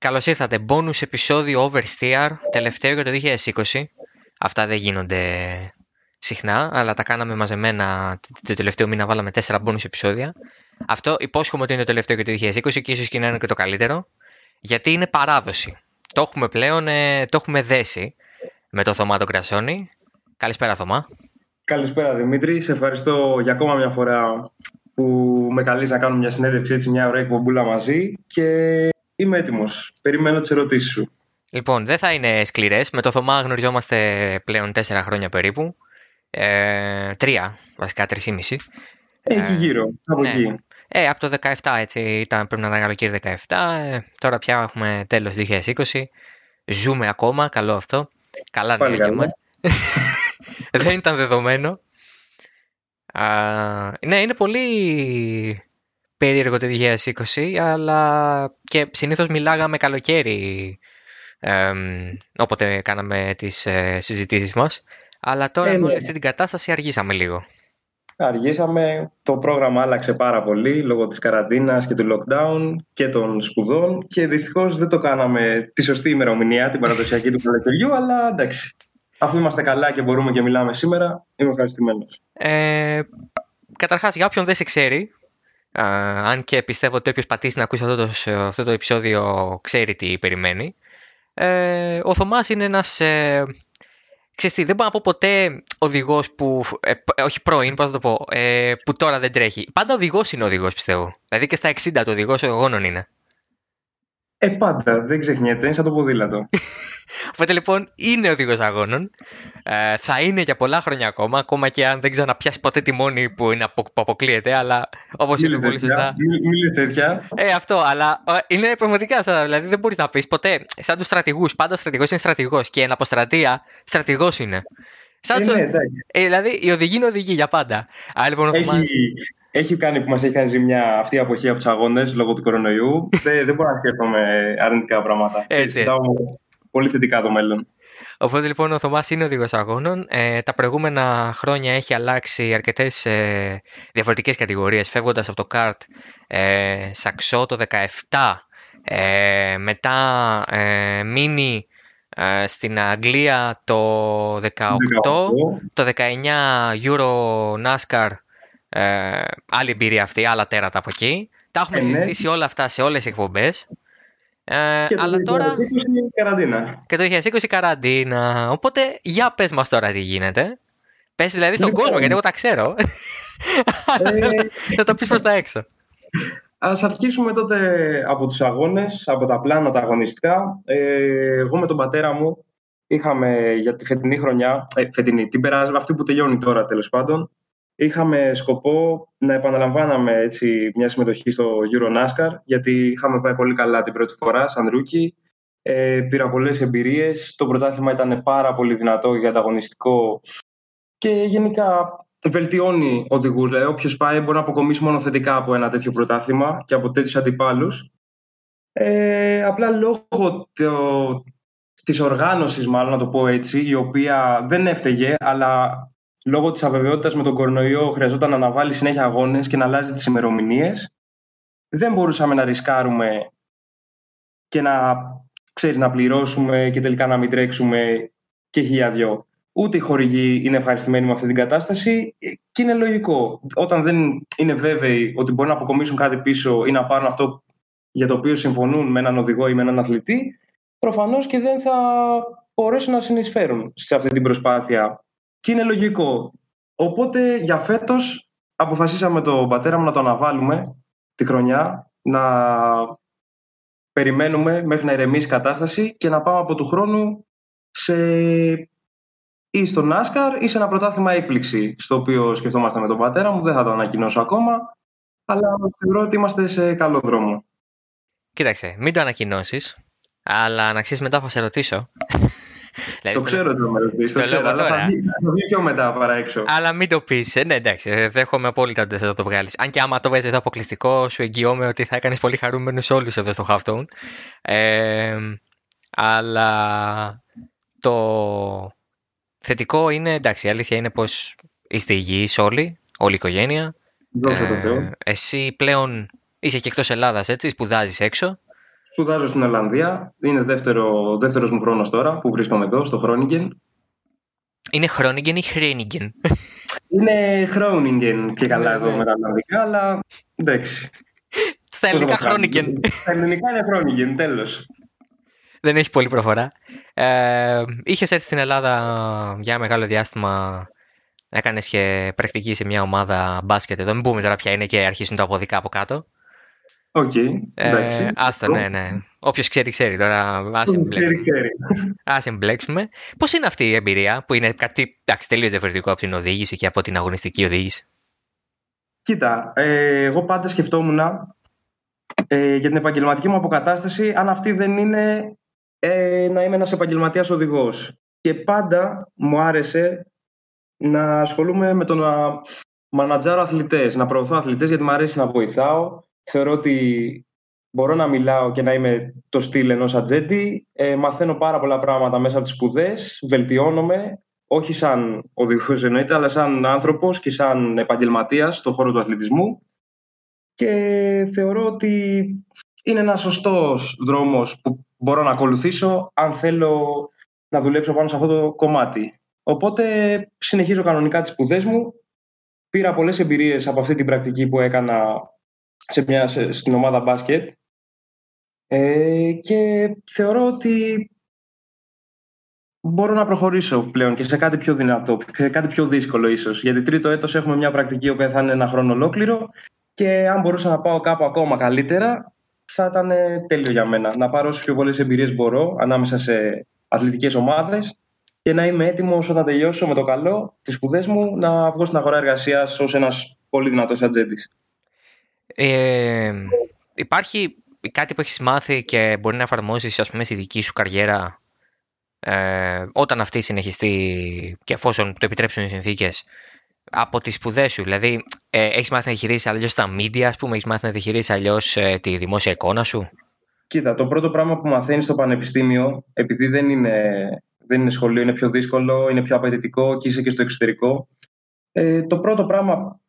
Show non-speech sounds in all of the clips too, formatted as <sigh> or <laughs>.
Καλώς ήρθατε. Bonus επεισόδιο Oversteer, τελευταίο για το 2020. Αυτά δεν γίνονται συχνά, αλλά τα κάναμε μαζεμένα το τελευταίο μήνα, βάλαμε τέσσερα bonus επεισόδια. Αυτό υπόσχομαι ότι είναι το τελευταίο για το 2020 και ίσως και να είναι και το καλύτερο, γιατί είναι παράδοση. Το έχουμε πλέον, ε, το έχουμε δέσει με το Θωμά τον Κρασόνη. Καλησπέρα Θωμά. Καλησπέρα Δημήτρη, σε ευχαριστώ για ακόμα μια φορά που με καλείς να κάνουμε μια συνέντευξη έτσι μια ωραία εκπομπούλα μαζί και είμαι έτοιμος. Περιμένω τις ερωτήσεις σου. Λοιπόν, δεν θα είναι σκληρές. Με το Θωμά γνωριζόμαστε πλέον τέσσερα χρόνια περίπου. Ε, τρία, βασικά τρεις Ε, εκεί γύρω, από ναι. εκεί. Ε, από το 17 έτσι ήταν, πρέπει να ήταν καλοκαίρι 17. Ε, τώρα πια έχουμε τέλος 2020. Ζούμε ακόμα, καλό αυτό. Καλά Πάλι νέα για καλό. μας. Δεν ήταν δεδομένο. Α, ναι, είναι πολύ περίεργο το 2020, αλλά και συνήθως μιλάγαμε καλοκαίρι, εμ, όποτε κάναμε τις ε, συζητήσεις μας. Αλλά τώρα Ε, με όλη ναι. αυτή την κατάσταση αργήσαμε λίγο. Αργήσαμε, το πρόγραμμα άλλαξε πάρα πολύ λόγω της καραντίνας και του lockdown και των σπουδών και δυστυχώς δεν το κάναμε τη σωστή ημερομηνία, την παραδοσιακή του καλοκαιριού, αλλά εντάξει. Αφού είμαστε καλά και μπορούμε και μιλάμε σήμερα, είμαι ευχαριστημένος. Ε, καταρχάς, για όποιον δεν σε ξέρει, α, αν και πιστεύω ότι όποιος πατήσει να ακούσει αυτό το, αυτό το επεισόδιο ξέρει τι περιμένει, ε, ο Θωμάς είναι ένας... Ε, ξέρεις τι, δεν μπορώ να πω ποτέ οδηγός που... ε, π- όχι πρώην, πώς θα το πω, ε, που τώρα δεν τρέχει. Πάντα οδηγός είναι οδηγός, πιστεύω. Δηλαδή και στα 60 το οδηγός οδηγώνων είναι. Ε, πάντα, δεν ξεχνιέται, είναι σαν το ποδήλατο. <laughs> Οπότε λοιπόν είναι οδηγός αγώνων. Ε, θα είναι για πολλά χρόνια ακόμα, ακόμα και αν δεν ξαναπιάσει ποτέ τη μόνη που, είναι απο, που αποκλείεται, αλλά όπως Μη είπε λες πολύ τέτοια, σωστά. μη- μη λες τέτοια. Ε, αυτό, αλλά ε, είναι πραγματικά σαν. Δηλαδή δεν μπορείς να πεις ποτέ. Σαν τους στρατηγούς. Πάντα ο στρατηγός είναι στρατηγός. Και εν αποστρατεία, στρατηγός είναι. Σαν Ε, του- ναι, εντάξει. ε, δηλαδή η οδηγή είναι οδηγή για πάντα. Άρα λοιπόν ο Θωμάς- Έχει, έχει κάνει που μας έχει κάνει ζημιά αυτή η αποχή από τους αγώνες λόγω του κορονοϊού. <laughs> δεν, δεν μπορώ να σκέφτομαι αρνητικά πράγματα. Έτσι, Κοιτάω πολύ θετικά το μέλλον. Οπότε λοιπόν ο Θωμάς είναι οδηγός αγώνων. Ε, τα προηγούμενα χρόνια έχει αλλάξει αρκετές ε, διαφορετικές κατηγορίες φεύγοντας από το καρτ ε, σαξό το 17 ε, μετά ε, μίνι ε, στην Αγγλία το 18 το 19 Euro NASCAR ε, άλλη εμπειρία αυτή, άλλα τέρατα από εκεί. Τα έχουμε Ε, ναι. συζητήσει όλα αυτά σε όλες τις εκπομπές. Ε, Και το αλλά τώρα 2020 είναι καραντίνα. και το 2020 καραντίνα. Οπότε για πες μας τώρα τι γίνεται. Πες δηλαδή στον Λοιπόν. κόσμο γιατί εγώ τα ξέρω. Ε, Να το πεις προς τα έξω. Ας αρχίσουμε τότε από τους αγώνες, από τα πλάνα τα αγωνιστικά. Ε, εγώ με τον πατέρα μου είχαμε για τη φετινή χρονιά, ε, φετινή, την περάσουμε, αυτή που τελειώνει τώρα τέλος πάντων, είχαμε σκοπό να επαναλαμβάναμε έτσι, μια συμμετοχή στο Euro NASCAR, γιατί είχαμε πάει πολύ καλά την πρώτη φορά σαν rookie. Ε, πήρα πολλές εμπειρίες. Το πρωτάθλημα ήταν πάρα πολύ δυνατό και ανταγωνιστικό και γενικά βελτιώνει οδηγούς. Δηλαδή, όποιος πάει μπορεί να αποκομίσει μόνο θετικά από ένα τέτοιο πρωτάθλημα και από τέτοιους αντιπάλους. Ε, απλά λόγω το, της οργάνωσης, μάλλον να το πω έτσι, η οποία δεν έφταιγε, αλλά λόγω της αβεβαιότητας με τον κορονοϊό χρειαζόταν να αναβάλει συνέχεια αγώνες και να αλλάζει τις ημερομηνίες. δεν μπορούσαμε να ρισκάρουμε και να, ξέρεις, να πληρώσουμε και τελικά να μην τρέξουμε και χιλιαδιό. Ούτε οι χορηγοί είναι ευχαριστημένοι με αυτή την κατάσταση ε, και είναι λογικό. Όταν δεν είναι βέβαιοι ότι μπορούν να αποκομίσουν κάτι πίσω ή να πάρουν αυτό για το οποίο συμφωνούν με έναν οδηγό ή με έναν αθλητή, προφανώς και δεν θα μπορέσουν να συνεισφέρουν σε αυτή την προσπάθεια. Και είναι λογικό. Οπότε για φέτος αποφασίσαμε τον πατέρα μου να το αναβάλουμε τη χρονιά, να περιμένουμε μέχρι να ηρεμήσει η κατάσταση και να πάμε από του χρόνου σε ή στο NASCAR ή σε ένα πρωτάθλημα έκπληξη, στο οποίο σκεφτόμαστε με τον πατέρα μου. Δεν θα το ανακοινώσω ακόμα, αλλά θεωρώ ότι είμαστε σε καλό δρόμο. Κοίταξε, μην το ανακοινώσεις, αλλά να ξέρεις μετά θα σε ρωτήσω. Δηλαδή, το στο- ξέρω ότι θα με ρωτήσεις, στο το ξέρω, λέω αλλά τώρα. θα βγει, θα βγει πιο μετά παρά έξω. Αλλά μην το πεις. Ναι, εντάξει, ε, δέχομαι απόλυτα ότι δεν θα το βγάλεις. Αν και άμα το βγάζει εδώ αποκλειστικό, σου εγγυώμαι ότι θα έκανες πολύ χαρούμενους όλους εδώ στο Halftone. Ε, αλλά το θετικό είναι, εντάξει, η αλήθεια είναι πως είστε υγιείς όλοι, όλη η οικογένεια. Δόξα τω Θεώ. Ε, εσύ πλέον είσαι και εκτός Ελλάδας, έτσι, σπουδάζεις έξω. Σπουδάζω στην Ολλανδία. Είναι δεύτερο, δεύτερος μου χρόνος τώρα που βρίσκομαι εδώ, στο Χρόνιγκεν. Είναι Χρόνιγκεν ή Χρένιγκεν. Είναι Χρόνιγκεν και καλά εδώ με τα Ολλανδικά, αλλά εντάξει. Στα ελληνικά Χρόνιγκεν. Στα ελληνικά είναι Χρόνιγκεν, τέλος. Δεν έχει πολύ προφορά. Ε, Είχες έρθει στην Ελλάδα για μεγάλο διάστημα. Έκανες και πρακτική σε μια ομάδα μπάσκετ εδώ. Μην πούμε τώρα ποια είναι και αρχίσουν τα οπαδικά από κάτω. Ok. Okay, ε, άστο, ναι, ναι. Όποιος ξέρει, ξέρει. Τώρα ας εμπλέξουμε. Ας εμπλέξουμε. Πώς είναι αυτή η εμπειρία που είναι κάτι τελείως διαφορετικό από την οδήγηση και από την αγωνιστική οδήγηση; Κοίτα, ε, εγώ πάντα σκεφτόμουν ε, για την επαγγελματική μου αποκατάσταση αν αυτή δεν είναι ε, να είμαι ένας επαγγελματίας οδηγός. Και πάντα μου άρεσε να ασχολούμαι με το να μανατζάρω αθλητές, να προωθώ αθλητές γιατί μου αρέσει να βοηθάω. Θεωρώ ότι μπορώ να μιλάω και να είμαι το στυλ ενός ατζέντη. Ε, μαθαίνω πάρα πολλά πράγματα μέσα από τις σπουδές, βελτιώνομαι, όχι σαν οδηγός εννοείται, αλλά σαν άνθρωπος και σαν επαγγελματίας στον χώρο του αθλητισμού. Και θεωρώ ότι είναι ένας σωστός δρόμος που μπορώ να ακολουθήσω αν θέλω να δουλέψω πάνω σε αυτό το κομμάτι. Οπότε συνεχίζω κανονικά τις σπουδές μου. Πήρα πολλές εμπειρίες από αυτή την πρακτική που έκανα σε μια, στην ομάδα μπάσκετ ε, και θεωρώ ότι μπορώ να προχωρήσω πλέον και σε κάτι πιο δυνατό, σε κάτι πιο δύσκολο ίσως. Γιατί τρίτο έτος έχουμε μια πρακτική που θα είναι ένα χρόνο ολόκληρο και αν μπορούσα να πάω κάπου ακόμα καλύτερα θα ήταν τέλειο για μένα. Να πάρω όσο πιο πολλές εμπειρίες μπορώ ανάμεσα σε αθλητικές ομάδες και να είμαι έτοιμος όταν τελειώσω με το καλό τις σπουδές μου να βγω στην αγορά εργασίας ως ένας πολύ δυνατός ατζέντης. Ε, υπάρχει κάτι που έχεις μάθει και μπορεί να εφαρμόσεις ας πούμε στη δική σου καριέρα ε, όταν αυτή συνεχιστεί και εφόσον το επιτρέψουν οι συνθήκες από τις σπουδές σου. Δηλαδή, ε, έχεις μάθει να διαχειρίζει αλλιώς τα media, ας πούμε, έχεις μάθει να διαχειρίζει αλλιώς ε, τη δημόσια εικόνα σου; Κοίτα, το πρώτο πράγμα που μαθαίνεις στο πανεπιστήμιο, επειδή δεν είναι, δεν είναι σχολείο, είναι πιο δύσκολο, είναι πιο απαιτητικό και είσαι και στο εξωτερικό. Ε, το πρώτο πράγμα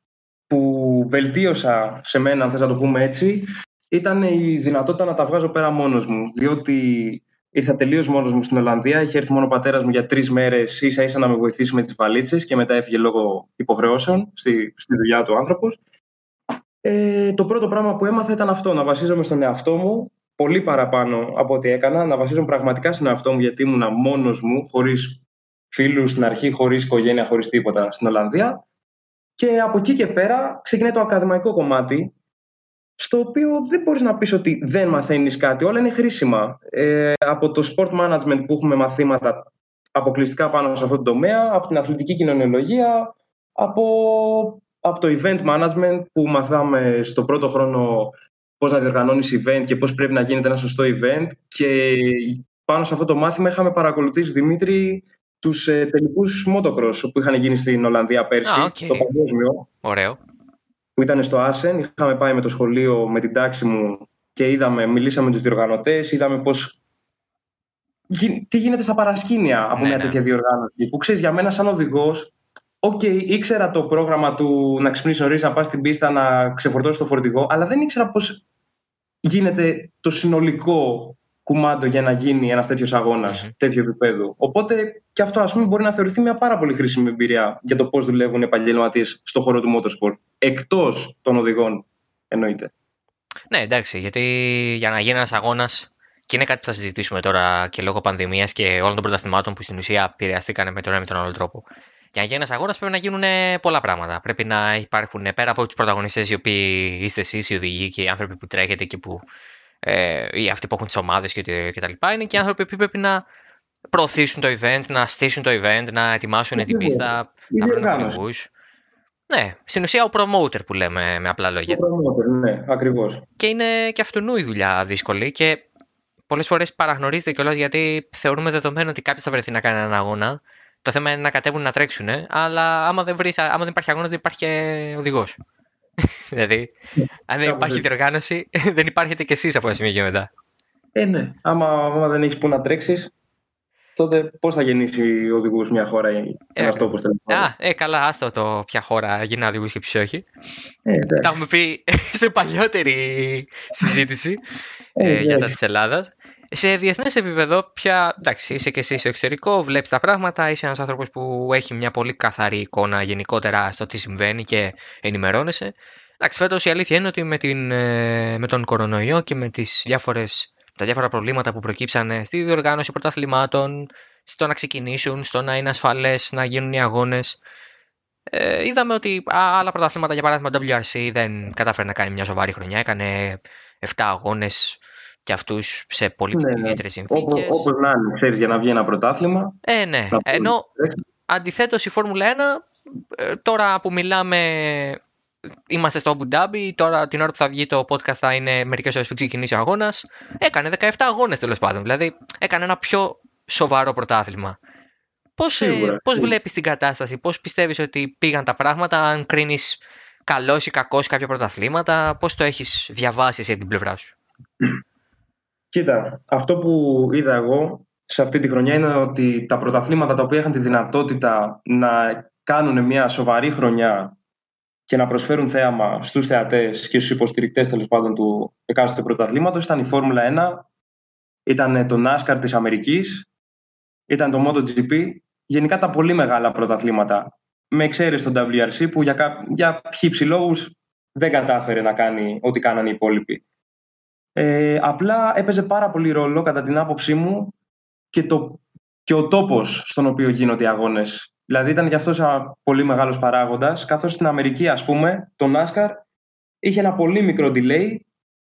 που βελτίωσα σε μένα, αν θες να το πούμε έτσι, ήταν η δυνατότητα να τα βγάζω πέρα μόνος μου. Διότι Ήρθα τελείως μόνος μου στην Ολλανδία. Είχε έρθει μόνο ο πατέρας μου για τρεις μέρες, ίσα ίσα να με βοηθήσει με τις βαλίτσες και μετά έφυγε λόγω υποχρεώσεων στη, στη δουλειά του άνθρωπος. Ε, το πρώτο πράγμα που έμαθα ήταν αυτό, να βασίζομαι στον εαυτό μου πολύ παραπάνω από ό,τι έκανα, να βασίζομαι πραγματικά στον εαυτό μου γιατί ήμουν μόνος μου, χωρίς φίλους στην αρχή, χωρίς οικογένεια, χωρίς τίποτα στην Ολλανδία. Και από εκεί και πέρα ξεκινάει το ακαδημαϊκό κομμάτι, στο οποίο δεν μπορείς να πεις ότι δεν μαθαίνεις κάτι, όλα είναι χρήσιμα. Ε, από το sport management που έχουμε μαθήματα αποκλειστικά πάνω σε αυτό το τομέα, από την αθλητική κοινωνιολογία, από, από το event management που μαθάμε στο πρώτο χρόνο πώς να διοργανώνεις event και πώς πρέπει να γίνεται ένα σωστό event και πάνω σε αυτό το μάθημα είχαμε παρακολουθήσει, Δημήτρη, τους ε, τελικούς motocross που είχαν γίνει στην Ολλανδία πέρσι, ah, το παγκόσμιο. Ωραίο που ήταν στο Άσεν. Είχαμε πάει με το σχολείο, με την τάξη μου και είδαμε, μιλήσαμε με τους διοργανωτές, είδαμε πώς... Τι γίνεται στα παρασκήνια από ναι, μια ναι. τέτοια διοργάνωση. Που ξέρεις, για μένα, σαν οδηγός, OK, okay, ήξερα το πρόγραμμα του να ξυπνήσει νωρίς, να πας στην πίστα, να ξεφορτώσει το φορτηγό, αλλά δεν ήξερα πώς γίνεται το συνολικό κουμάντο για να γίνει ένας τέτοιος αγώνας mm-hmm. τέτοιο επίπεδο. Οπότε και αυτό ας πούμε, μπορεί να θεωρηθεί μια πάρα πολύ χρήσιμη εμπειρία για το πώς δουλεύουν οι επαγγελματίες στον χώρο του motorsport. Εκτός των οδηγών, εννοείται. Ναι, εντάξει, γιατί για να γίνει ένας αγώνας. Και είναι κάτι που θα συζητήσουμε τώρα και λόγω πανδημίας και όλων των πρωταθλημάτων που στην ουσία επηρεαστήκαν με τον ένα με τον άλλο τρόπο. Για να γίνει ένας αγώνας πρέπει να γίνουν πολλά πράγματα. Πρέπει να υπάρχουν πέρα από τους πρωταγωνιστές οι οποίοι είστε εσείς, οι οδηγοί και οι άνθρωποι που τρέχετε και που ε, ή αυτοί που έχουν τις ομάδες και, και τα λοιπά, είναι και άνθρωποι που πρέπει να προωθήσουν το event, να στήσουν το event, να ετοιμάσουν την πίστα, να βρουν οδηγού. Ναι, στην ουσία ο promoter που λέμε με απλά λόγια. Ο promoter, ναι, ακριβώς. Και είναι και αυτού η δουλειά δύσκολη και πολλές φορές παραγνωρίζεται κιόλας γιατί θεωρούμε δεδομένο ότι κάποιος θα βρεθεί να κάνει έναν αγώνα. Το θέμα είναι να κατέβουν να τρέξουν, αλλά άμα δεν, βρεις, άμα δεν υπάρχει αγώνας, δεν υπάρχει και οδηγός. <laughs> δηλαδή, αν δεν υπάρχει διοργάνωση, <laughs> δεν υπάρχετε κι εσείς από ένα σημείο και μετά. Ε, ναι. Άμα, άμα δεν έχεις που να τρέξεις. τότε πώς θα γεννήσει οδηγούς μια χώρα ή ένας Ε, τόπο Α, ε, καλά, άστο το ποια χώρα γεννά οδηγούς και ποιος όχι. Ε, εντάξει. Τα έχουμε πει <laughs> σε παλιότερη συζήτηση Ε, ε, για τα εντάξει. της Ελλάδας. Σε διεθνές επίπεδο, πια εντάξει, είσαι και εσύ στο εξωτερικό, βλέπεις τα πράγματα, είσαι ένας άνθρωπος που έχει μια πολύ καθαρή εικόνα γενικότερα στο τι συμβαίνει και ενημερώνεσαι. Εντάξει, φέτος η αλήθεια είναι ότι με, την, ε, με τον κορονοϊό και με τις διάφορες, τα διάφορα προβλήματα που προκύψανε στη διοργάνωση πρωταθλημάτων, στο να ξεκινήσουν, στο να είναι ασφαλές να γίνουν οι αγώνες, ε, είδαμε ότι α, άλλα πρωταθλήματα, για παράδειγμα το WRC, δεν κατάφερε να κάνει μια σοβαρή χρονιά. Έκανε 7 αγώνες και αυτούς σε πολύ Ναι, ναι. ιδιαίτερες Όπως, συνθήκες. όπως να είναι, ξέρεις, για να βγει ένα πρωτάθλημα. Ε, ναι. να πούμε, Ενώ εντάξει. αντιθέτως η Φόρμουλα 1, ε, τώρα που μιλάμε, είμαστε στο Abu Dhabi, τώρα την ώρα που θα βγει το podcast θα είναι μερικές ώρες που ξεκινήσει ο αγώνας, έκανε 17 αγώνες τέλος πάντων, δηλαδή έκανε ένα πιο σοβαρό πρωτάθλημα. Πώς, ε, Σίγουρα, πώς σίγουρα. βλέπεις την κατάσταση, πώς πιστεύεις ότι πήγαν τα πράγματα, αν κρίνεις καλός ή κακός κάποια πρωταθλήματα, πώς το έχεις διαβάσει εσύ από την πλευρά σου; <clears throat> Κοίτα, αυτό που είδα εγώ σε αυτή τη χρονιά είναι ότι τα πρωταθλήματα τα οποία είχαν τη δυνατότητα να κάνουν μια σοβαρή χρονιά και να προσφέρουν θέαμα στους θεατές και στους υποστηρικτές τέλος πάντων του εκάστοτε πρωταθλήματος ήταν η Φόρμουλα 1, ήταν το NASCAR της Αμερικής, ήταν το MotoGP, γενικά τα πολύ μεγάλα πρωταθλήματα. Με εξαίρεση το WRC που για, κά... για χύψη λόγους δεν κατάφερε να κάνει ό,τι κάνανε οι υπόλοιποι. Ε, απλά έπαιζε πάρα πολύ ρόλο κατά την άποψή μου και, το, και ο τόπος στον οποίο γίνονται οι αγώνες. Δηλαδή ήταν γι' αυτός ένα πολύ μεγάλος παράγοντας, καθώς στην Αμερική ας πούμε το NASCAR είχε ένα πολύ μικρό delay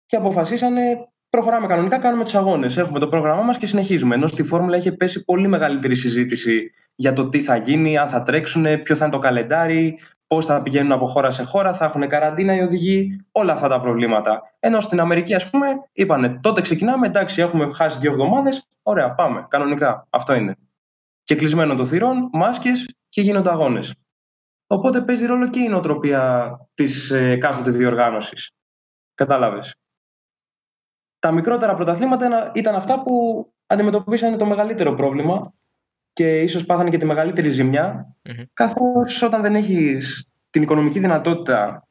και αποφασίσανε προχωράμε κανονικά, κάνουμε τους αγώνες, έχουμε το πρόγραμμά μας και συνεχίζουμε. Ενώ στη Φόρμουλα είχε πέσει πολύ μεγαλύτερη συζήτηση για το τι θα γίνει, αν θα τρέξουν, ποιο θα είναι το καλεντάρι, πώς θα πηγαίνουν από χώρα σε χώρα, θα έχουν καραντίνα οι οδηγοί, όλα αυτά τα προβλήματα. Ενώ στην Αμερική, ας πούμε, είπανε τότε ξεκινάμε, εντάξει, έχουμε χάσει δύο εβδομάδες, ωραία, πάμε, κανονικά. Αυτό είναι. Και κλεισμένο το θυρών, μάσκες και γίνονται αγώνες. Οπότε παίζει ρόλο και η νοοτροπία της ε, κάθε διοργάνωσης. Κατάλαβες. Τα μικρότερα πρωταθλήματα ήταν αυτά που αντιμετωπίσανε το μεγαλύτερο πρόβλημα και ίσως πάθανε και τη μεγαλύτερη ζημιά, Μμμ. καθώς όταν δεν έχεις την οικονομική δυνατότητα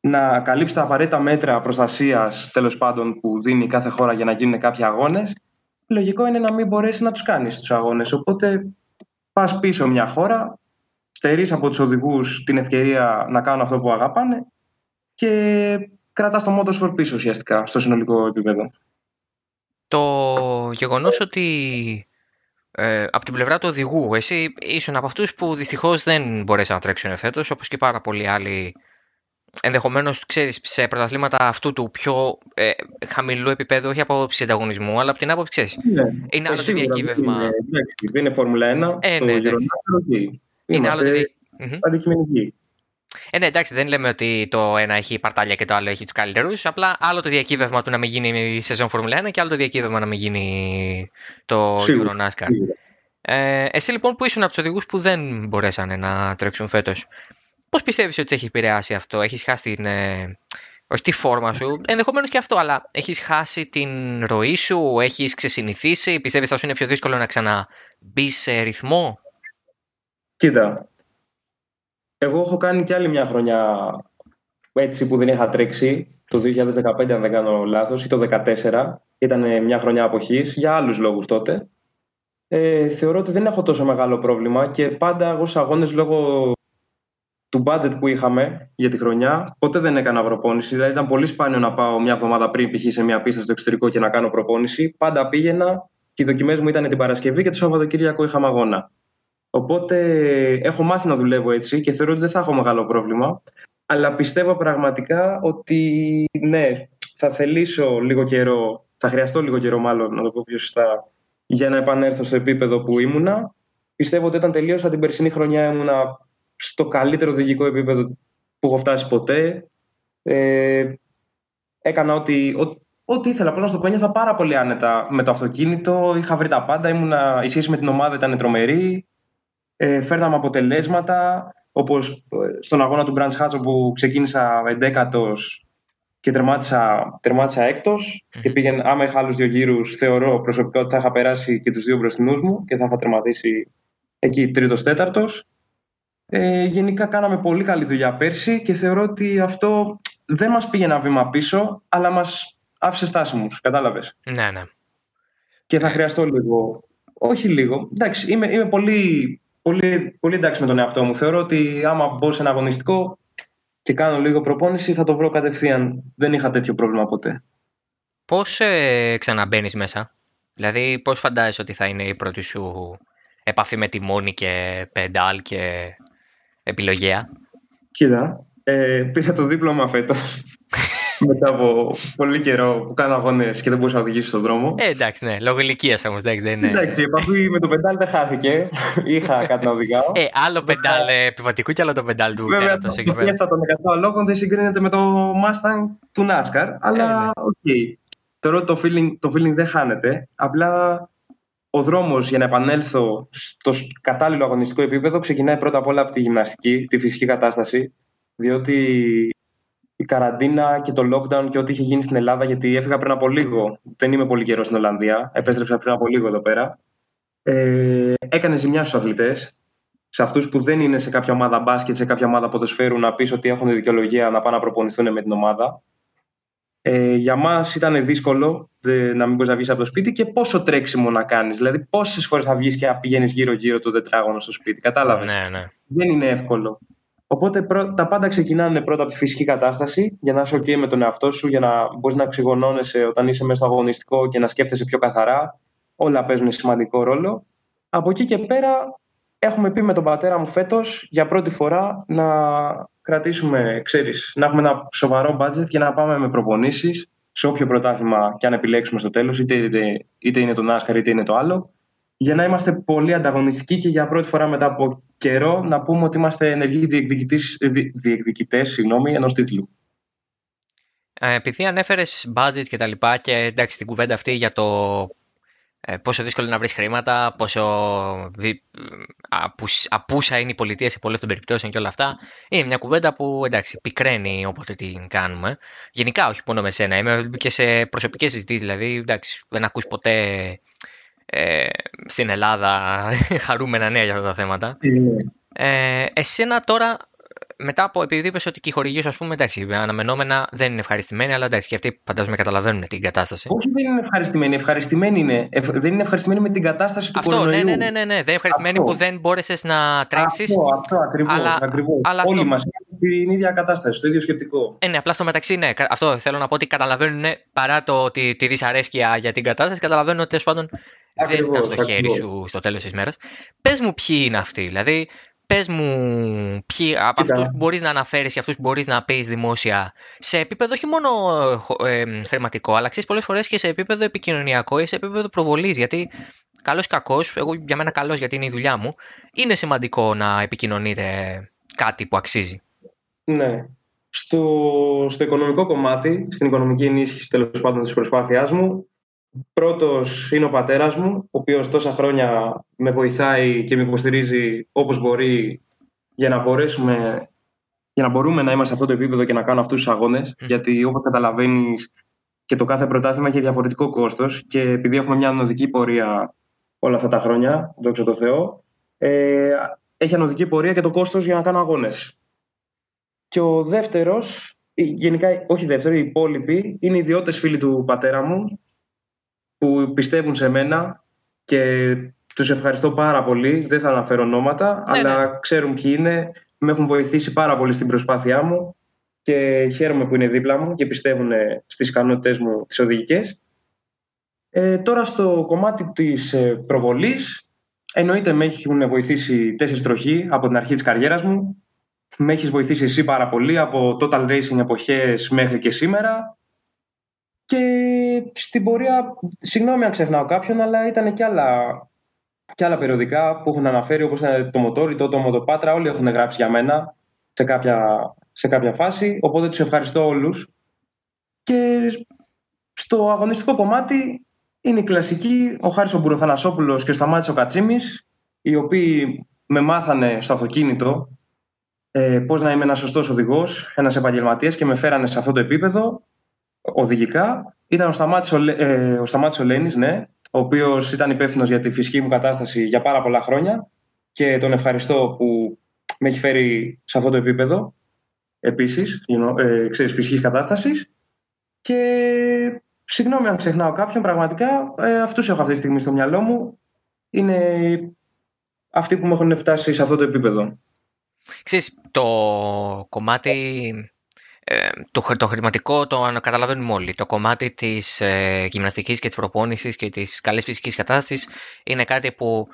να καλύψεις τα απαραίτητα μέτρα προστασίας τέλος πάντων που δίνει κάθε χώρα για να γίνουν κάποιοι αγώνες, λογικό είναι να μην μπορέσεις να τους κάνεις τους αγώνες. Οπότε πας πίσω μια χώρα, στερείς από τους οδηγούς την ευκαιρία να κάνουν αυτό που αγαπάνε και κρατάς το motorsport πίσω ουσιαστικά στο συνολικό επίπεδο. Το γεγονός ότι ε, από την πλευρά του οδηγού, εσύ ήσουν από αυτούς που δυστυχώς δεν μπορέσαν να τρέξουν φέτος, όπως και πάρα πολλοί άλλοι ενδεχομένως, ξέρεις, σε πρωταθλήματα αυτού του πιο ε, χαμηλού επίπεδου, όχι από άποψη ανταγωνισμού, αλλά από την άποψη, ξέρεις, Ναι. είναι Ε, άλλο το σίγουρα, διακύβευμα. Δεν είναι, εντάξει, δεν είναι Φόρμουλα 1. Ε, το ναι, Euro εντάξει. NASCAR, OK. Είναι άλλο το Είμαστε δια- Μμμ. αντικειμενικοί. Ε, ναι, εντάξει, δεν λέμε ότι το ένα έχει παρτάλια και το άλλο έχει τους καλύτερους. Απλά άλλο το διακύβευμα του να μην γίνει η σεζόν Φόρμουλα 1 και άλλο το διακύβευμα να μην γίνει το Σίγουρα, Euro NASCAR. σίγουρα. Ε, εσύ λοιπόν που ήσουν από τους οδηγούς που δεν μπορέσανε να τρέξουν φέτος, πώς πιστεύεις ότι σε έχει επηρεάσει αυτό, έχεις χάσει την. ε, όχι τη φόρμα σου, ενδεχομένως και αυτό, αλλά έχεις χάσει την ροή σου, έχεις ξεσυνηθίσει, πιστεύεις θα σου είναι πιο δύσκολο να ξαναμπεί σε ρυθμό; Κοίτα, εγώ έχω κάνει κι άλλη μια χρονιά έτσι που δεν είχα τρέξει, το 2015 αν δεν κάνω λάθος, ή το 2014. Ήταν μια χρονιά αποχής, για άλλους λόγους τότε. Ε, θεωρώ ότι δεν έχω τόσο μεγάλο πρόβλημα και πάντα εγώ στους αγώνες λόγω του budget που είχαμε για τη χρονιά, ποτέ δεν έκανα προπόνηση. Δηλαδή ήταν πολύ σπάνιο να πάω μια εβδομάδα πριν π.χ. σε μια πίστα στο εξωτερικό και να κάνω προπόνηση. Πάντα πήγαινα και οι δοκιμές μου ήταν την Παρασκευή και το Σαββατοκύριακο είχαμε αγώνα. Οπότε έχω μάθει να δουλεύω έτσι και θεωρώ ότι δεν θα έχω μεγάλο πρόβλημα. Αλλά πιστεύω πραγματικά ότι ναι, θα θελήσω λίγο καιρό, θα χρειαστώ λίγο καιρό μάλλον, να το πω πιο σωστά, για να επανέλθω στο επίπεδο που ήμουνα. Πιστεύω ότι όταν τελείωσα την περσινή χρονιά ήμουνα στο καλύτερο οδηγικό επίπεδο που έχω φτάσει ποτέ. Ε, έκανα ό,τι, ό, ό,τι ήθελα. Πώς να στο πω, ένιωθα πάρα πολύ άνετα με το αυτοκίνητο. Είχα βρει τα πάντα. Ήμουνα, η σχέση με την ομάδα ήταν τρομερή. Ε, φέρναμε αποτελέσματα. Όπως στον αγώνα του Brands Hatch που ξεκίνησα 11 και τερμάτισα, τερμάτισα έκτος και πήγαινε, άμα είχα άλλους δύο γύρους θεωρώ προσωπικά ότι θα είχα περάσει και τους δύο μπροστινούς μου και θα είχα τερματίσει εκεί τρίτος τέταρτος. Ε, γενικά κάναμε πολύ καλή δουλειά πέρσι και θεωρώ ότι αυτό δεν μας πήγε ένα βήμα πίσω αλλά μας άφησε στάσιμους, κατάλαβες. Ναι, ναι. Και θα χρειαστώ λίγο, όχι λίγο, εντάξει είμαι, είμαι πολύ, πολύ, πολύ εντάξει με τον εαυτό μου. Θεωρώ ότι άμα μπω σε ένα αγωνιστικό και κάνω λίγο προπόνηση θα το βρω κατευθείαν. Δεν είχα τέτοιο πρόβλημα ποτέ. Πώς ε, ξαναμπαίνεις μέσα, δηλαδή πώς φαντάζεσαι ότι θα είναι η πρώτη σου επαφή με τιμόνι και πεντάλ και επιλογέα; Κοίτα, ε, πήρα το δίπλωμα φέτος <laughs> μετά από πολύ καιρό που κάνω αγώνες και δεν μπορούσα να οδηγήσω στον δρόμο. Ε, εντάξει, ναι, λόγω ηλικίας όμως. Δεν είναι. Εντάξει, η επαφή με το πεντάλ δεν χάθηκε. Είχα κάτι να οδηγάω. Ε, άλλο πεντάλ επιβατικού και άλλο το πεντάλ του τέρατος. Η Fiesta των 100 αλόγων δεν συγκρίνεται με το Mustang του NASCAR. Αλλά ε, ναι. OK. Okay. Θεωρώ ότι το feeling, το feeling δεν χάνεται. Απλά ο δρόμος για να επανέλθω στο κατάλληλο αγωνιστικό επίπεδο ξεκινάει πρώτα απ' όλα από τη γυμναστική, τη φυσική κατάσταση. Διότι η καραντίνα και το lockdown και ό,τι είχε γίνει στην Ελλάδα, γιατί έφυγα πριν από λίγο. Δεν είμαι πολύ καιρός στην Ολλανδία. Επέστρεψα πριν από λίγο εδώ πέρα. Ε, έκανε ζημιά στους αθλητές. Σε αυτούς που δεν είναι σε κάποια ομάδα μπάσκετ, σε κάποια ομάδα ποδοσφαίρου, να πεις ότι έχουν δικαιολογία να πάνε να προπονηθούν με την ομάδα. Ε, για μας ήταν δύσκολο δε, να μην μπορείς να βγεις από το σπίτι και πόσο τρέξιμο να κάνεις. Δηλαδή, πόσες φορές θα βγεις και να πηγαίνεις γύρω-γύρω το τετράγωνο στο σπίτι. Κατάλαβες; Ναι, ναι. Δεν είναι εύκολο. Οπότε τα πάντα ξεκινάνε πρώτα από τη φυσική κατάσταση για να είσαι OK με τον εαυτό σου, για να μπορείς να ξυγονώνεσαι όταν είσαι μέσα στο αγωνιστικό και να σκέφτεσαι πιο καθαρά. Όλα παίζουν σημαντικό ρόλο. Από εκεί και πέρα έχουμε πει με τον πατέρα μου φέτος για πρώτη φορά να κρατήσουμε, ξέρεις, να έχουμε ένα σοβαρό budget και να πάμε με προπονήσεις σε όποιο πρωτάθλημα και αν επιλέξουμε στο τέλος, είτε, είτε, είτε είναι το NASCAR είτε είναι το άλλο, για να είμαστε πολύ ανταγωνιστικοί και για πρώτη φορά μετά από καιρό να πούμε ότι είμαστε ενεργοί διεκδικητές ενός τίτλου. Ε, επειδή ανέφερες budget και τα λοιπά και εντάξει την κουβέντα αυτή για το ε, πόσο δύσκολο είναι να βρεις χρήματα, πόσο απούσα είναι η πολιτεία σε πολλές των περιπτώσεων και όλα αυτά. Είναι μια κουβέντα που εντάξει, πικραίνει όποτε την κάνουμε. Γενικά, όχι μόνο με σένα. Είμαι και σε προσωπικές συζητήσεις, δηλαδή εντάξει, δεν ακούς ποτέ ε, στην Ελλάδα <laughs> χαρούμενα νέα για αυτά τα θέματα. Ε, εσένα τώρα μετά από επειδή είπες ότι και οι χορηγοί σου, ας πούμε, εντάξει, αναμενόμενα δεν είναι ευχαριστημένοι, αλλά εντάξει, και αυτοί φαντάζομαι καταλαβαίνουν την κατάσταση. Όχι, δεν είναι ευχαριστημένοι. Ευχαριστημένοι είναι. δεν είναι ευχαριστημένοι με την κατάσταση του αυτό, Ναι, ναι, ναι, ναι, ναι. Δεν είναι ευχαριστημένοι που δεν μπόρεσες να τρέξεις. Αυτό, αυτό ακριβώς. Αλλά, αλλά Όλοι αυτό... μας στην ίδια κατάσταση, στο ίδιο σκεπτικό. Ε, ναι, απλά στο μεταξύ, ναι. Αυτό θέλω να πω ότι καταλαβαίνουν παρά το ότι τη δυσαρέσκεια για την κατάσταση, καταλαβαίνουν ότι τέλος πάντων δεν ήταν στο χέρι σου στο τέλος της μέρας. Πες μου ποιοι είναι αυτοί. Δηλαδή, Πες μου, ποιοι από αυτούς που μπορείς να αναφέρεις και αυτούς που μπορείς να πεις δημόσια σε επίπεδο όχι μόνο ε, χρηματικό, αλλά ξέρεις πολλές φορές και σε επίπεδο επικοινωνιακό ή σε επίπεδο προβολής. Γιατί καλός ή κακός, εγώ για μένα καλός γιατί είναι η δουλειά μου, είναι σημαντικό να επικοινωνείτε κάτι που αξίζει. Ναι. Στο, στο οικονομικό κομμάτι, στην οικονομική ενίσχυση τέλος πάντων της προσπάθειάς μου, Πρώτος είναι ο πατέρας μου, ο οποίος τόσα χρόνια με βοηθάει και με υποστηρίζει όπως μπορεί για να μπορέσουμε για να μπορούμε να είμαστε σε αυτό το επίπεδο και να κάνουμε αυτούς τους αγώνες. Γιατί όπως καταλαβαίνεις και το κάθε πρωτάθλημα έχει διαφορετικό κόστος και επειδή έχουμε μια ανωδική πορεία όλα αυτά τα χρόνια, δόξα τω Θεώ, ε, έχει ανωδική πορεία και το κόστος για να κάνω αγώνες. Και ο δεύτερος, γενικά όχι δεύτερο, οι υπόλοιποι, είναι ιδιώτες φίλοι του πατέρα μου, που πιστεύουν σε μένα και τους ευχαριστώ πάρα πολύ. Δεν θα αναφέρω ονόματα, ναι, αλλά ναι. ξέρουν ποιοι είναι. Με έχουν βοηθήσει πάρα πολύ στην προσπάθειά μου και χαίρομαι που είναι δίπλα μου και πιστεύουν στις ικανότητες μου τις οδηγικές. Ε, τώρα στο κομμάτι της ε, προβολής, εννοείται με έχουν βοηθήσει τέσσερις τροχοί από την αρχή της καριέρας μου. Με έχεις βοηθήσει εσύ πάρα πολύ από Total Racing εποχές μέχρι και σήμερα. Και στην πορεία, συγγνώμη αν ξεχνάω κάποιον, αλλά ήταν και άλλα, και άλλα περιοδικά που έχουν αναφέρει, όπως είναι το Μοτόριτο, το Μοτοπάτρα, όλοι έχουν γράψει για μένα σε κάποια, σε κάποια φάση, οπότε τους ευχαριστώ όλους. Και στο αγωνιστικό κομμάτι είναι η κλασική, ο Χάρης ο Μπουροθανασόπουλος και ο Σταμάτης ο Κατσίμης, οι οποίοι με μάθανε στο αυτοκίνητο ε, πώς να είμαι ένας σωστός οδηγός, ένας επαγγελματίας και με φέρανε σε αυτό το επίπεδο οδηγικά ήταν ο Σταμάτης ο, ε, ο, Σταμάτης ο Λένης, ναι, ο οποίος ήταν υπεύθυνος για τη φυσική μου κατάσταση για πάρα πολλά χρόνια και τον ευχαριστώ που με έχει φέρει σε αυτό το επίπεδο επίσης, you know, ε, ξέρεις, φυσικής κατάστασης και συγγνώμη αν ξεχνάω κάποιον, πραγματικά ε, αυτούς έχω αυτή τη στιγμή στο μυαλό μου. Είναι αυτοί που με έχουν φτάσει σε αυτό το επίπεδο. Ξέρεις, το κομμάτι, ε, το, το χρηματικό το καταλαβαίνουμε όλοι. Το κομμάτι της ε, γυμναστικής και της προπόνησης και της καλής φυσικής κατάστασης είναι κάτι που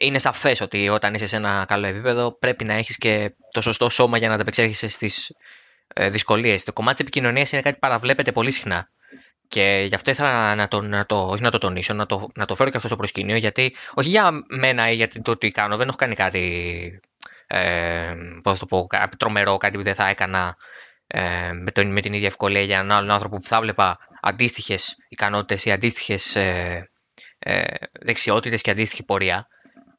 είναι σαφές ότι όταν είσαι σε ένα καλό επίπεδο πρέπει να έχεις και το σωστό σώμα για να ανταπεξέρχεσαι στις ε, δυσκολίες. Το κομμάτι της επικοινωνίας είναι κάτι που παραβλέπεται πολύ συχνά. Και γι' αυτό ήθελα να το, να το, όχι να το τονίσω, να το, να το φέρω και αυτό στο προσκήνιο, γιατί όχι για μένα ή για το τι κάνω, δεν έχω κάνει κάτι, ε, πώς το πω, τρομερό, κάτι που δεν θα έκανα ε, με, τον, με την ίδια ευκολία για έναν άλλον άνθρωπο που θα βλέπα αντίστοιχες ικανότητες ή αντίστοιχες ε, ε, δεξιότητες και αντίστοιχη πορεία.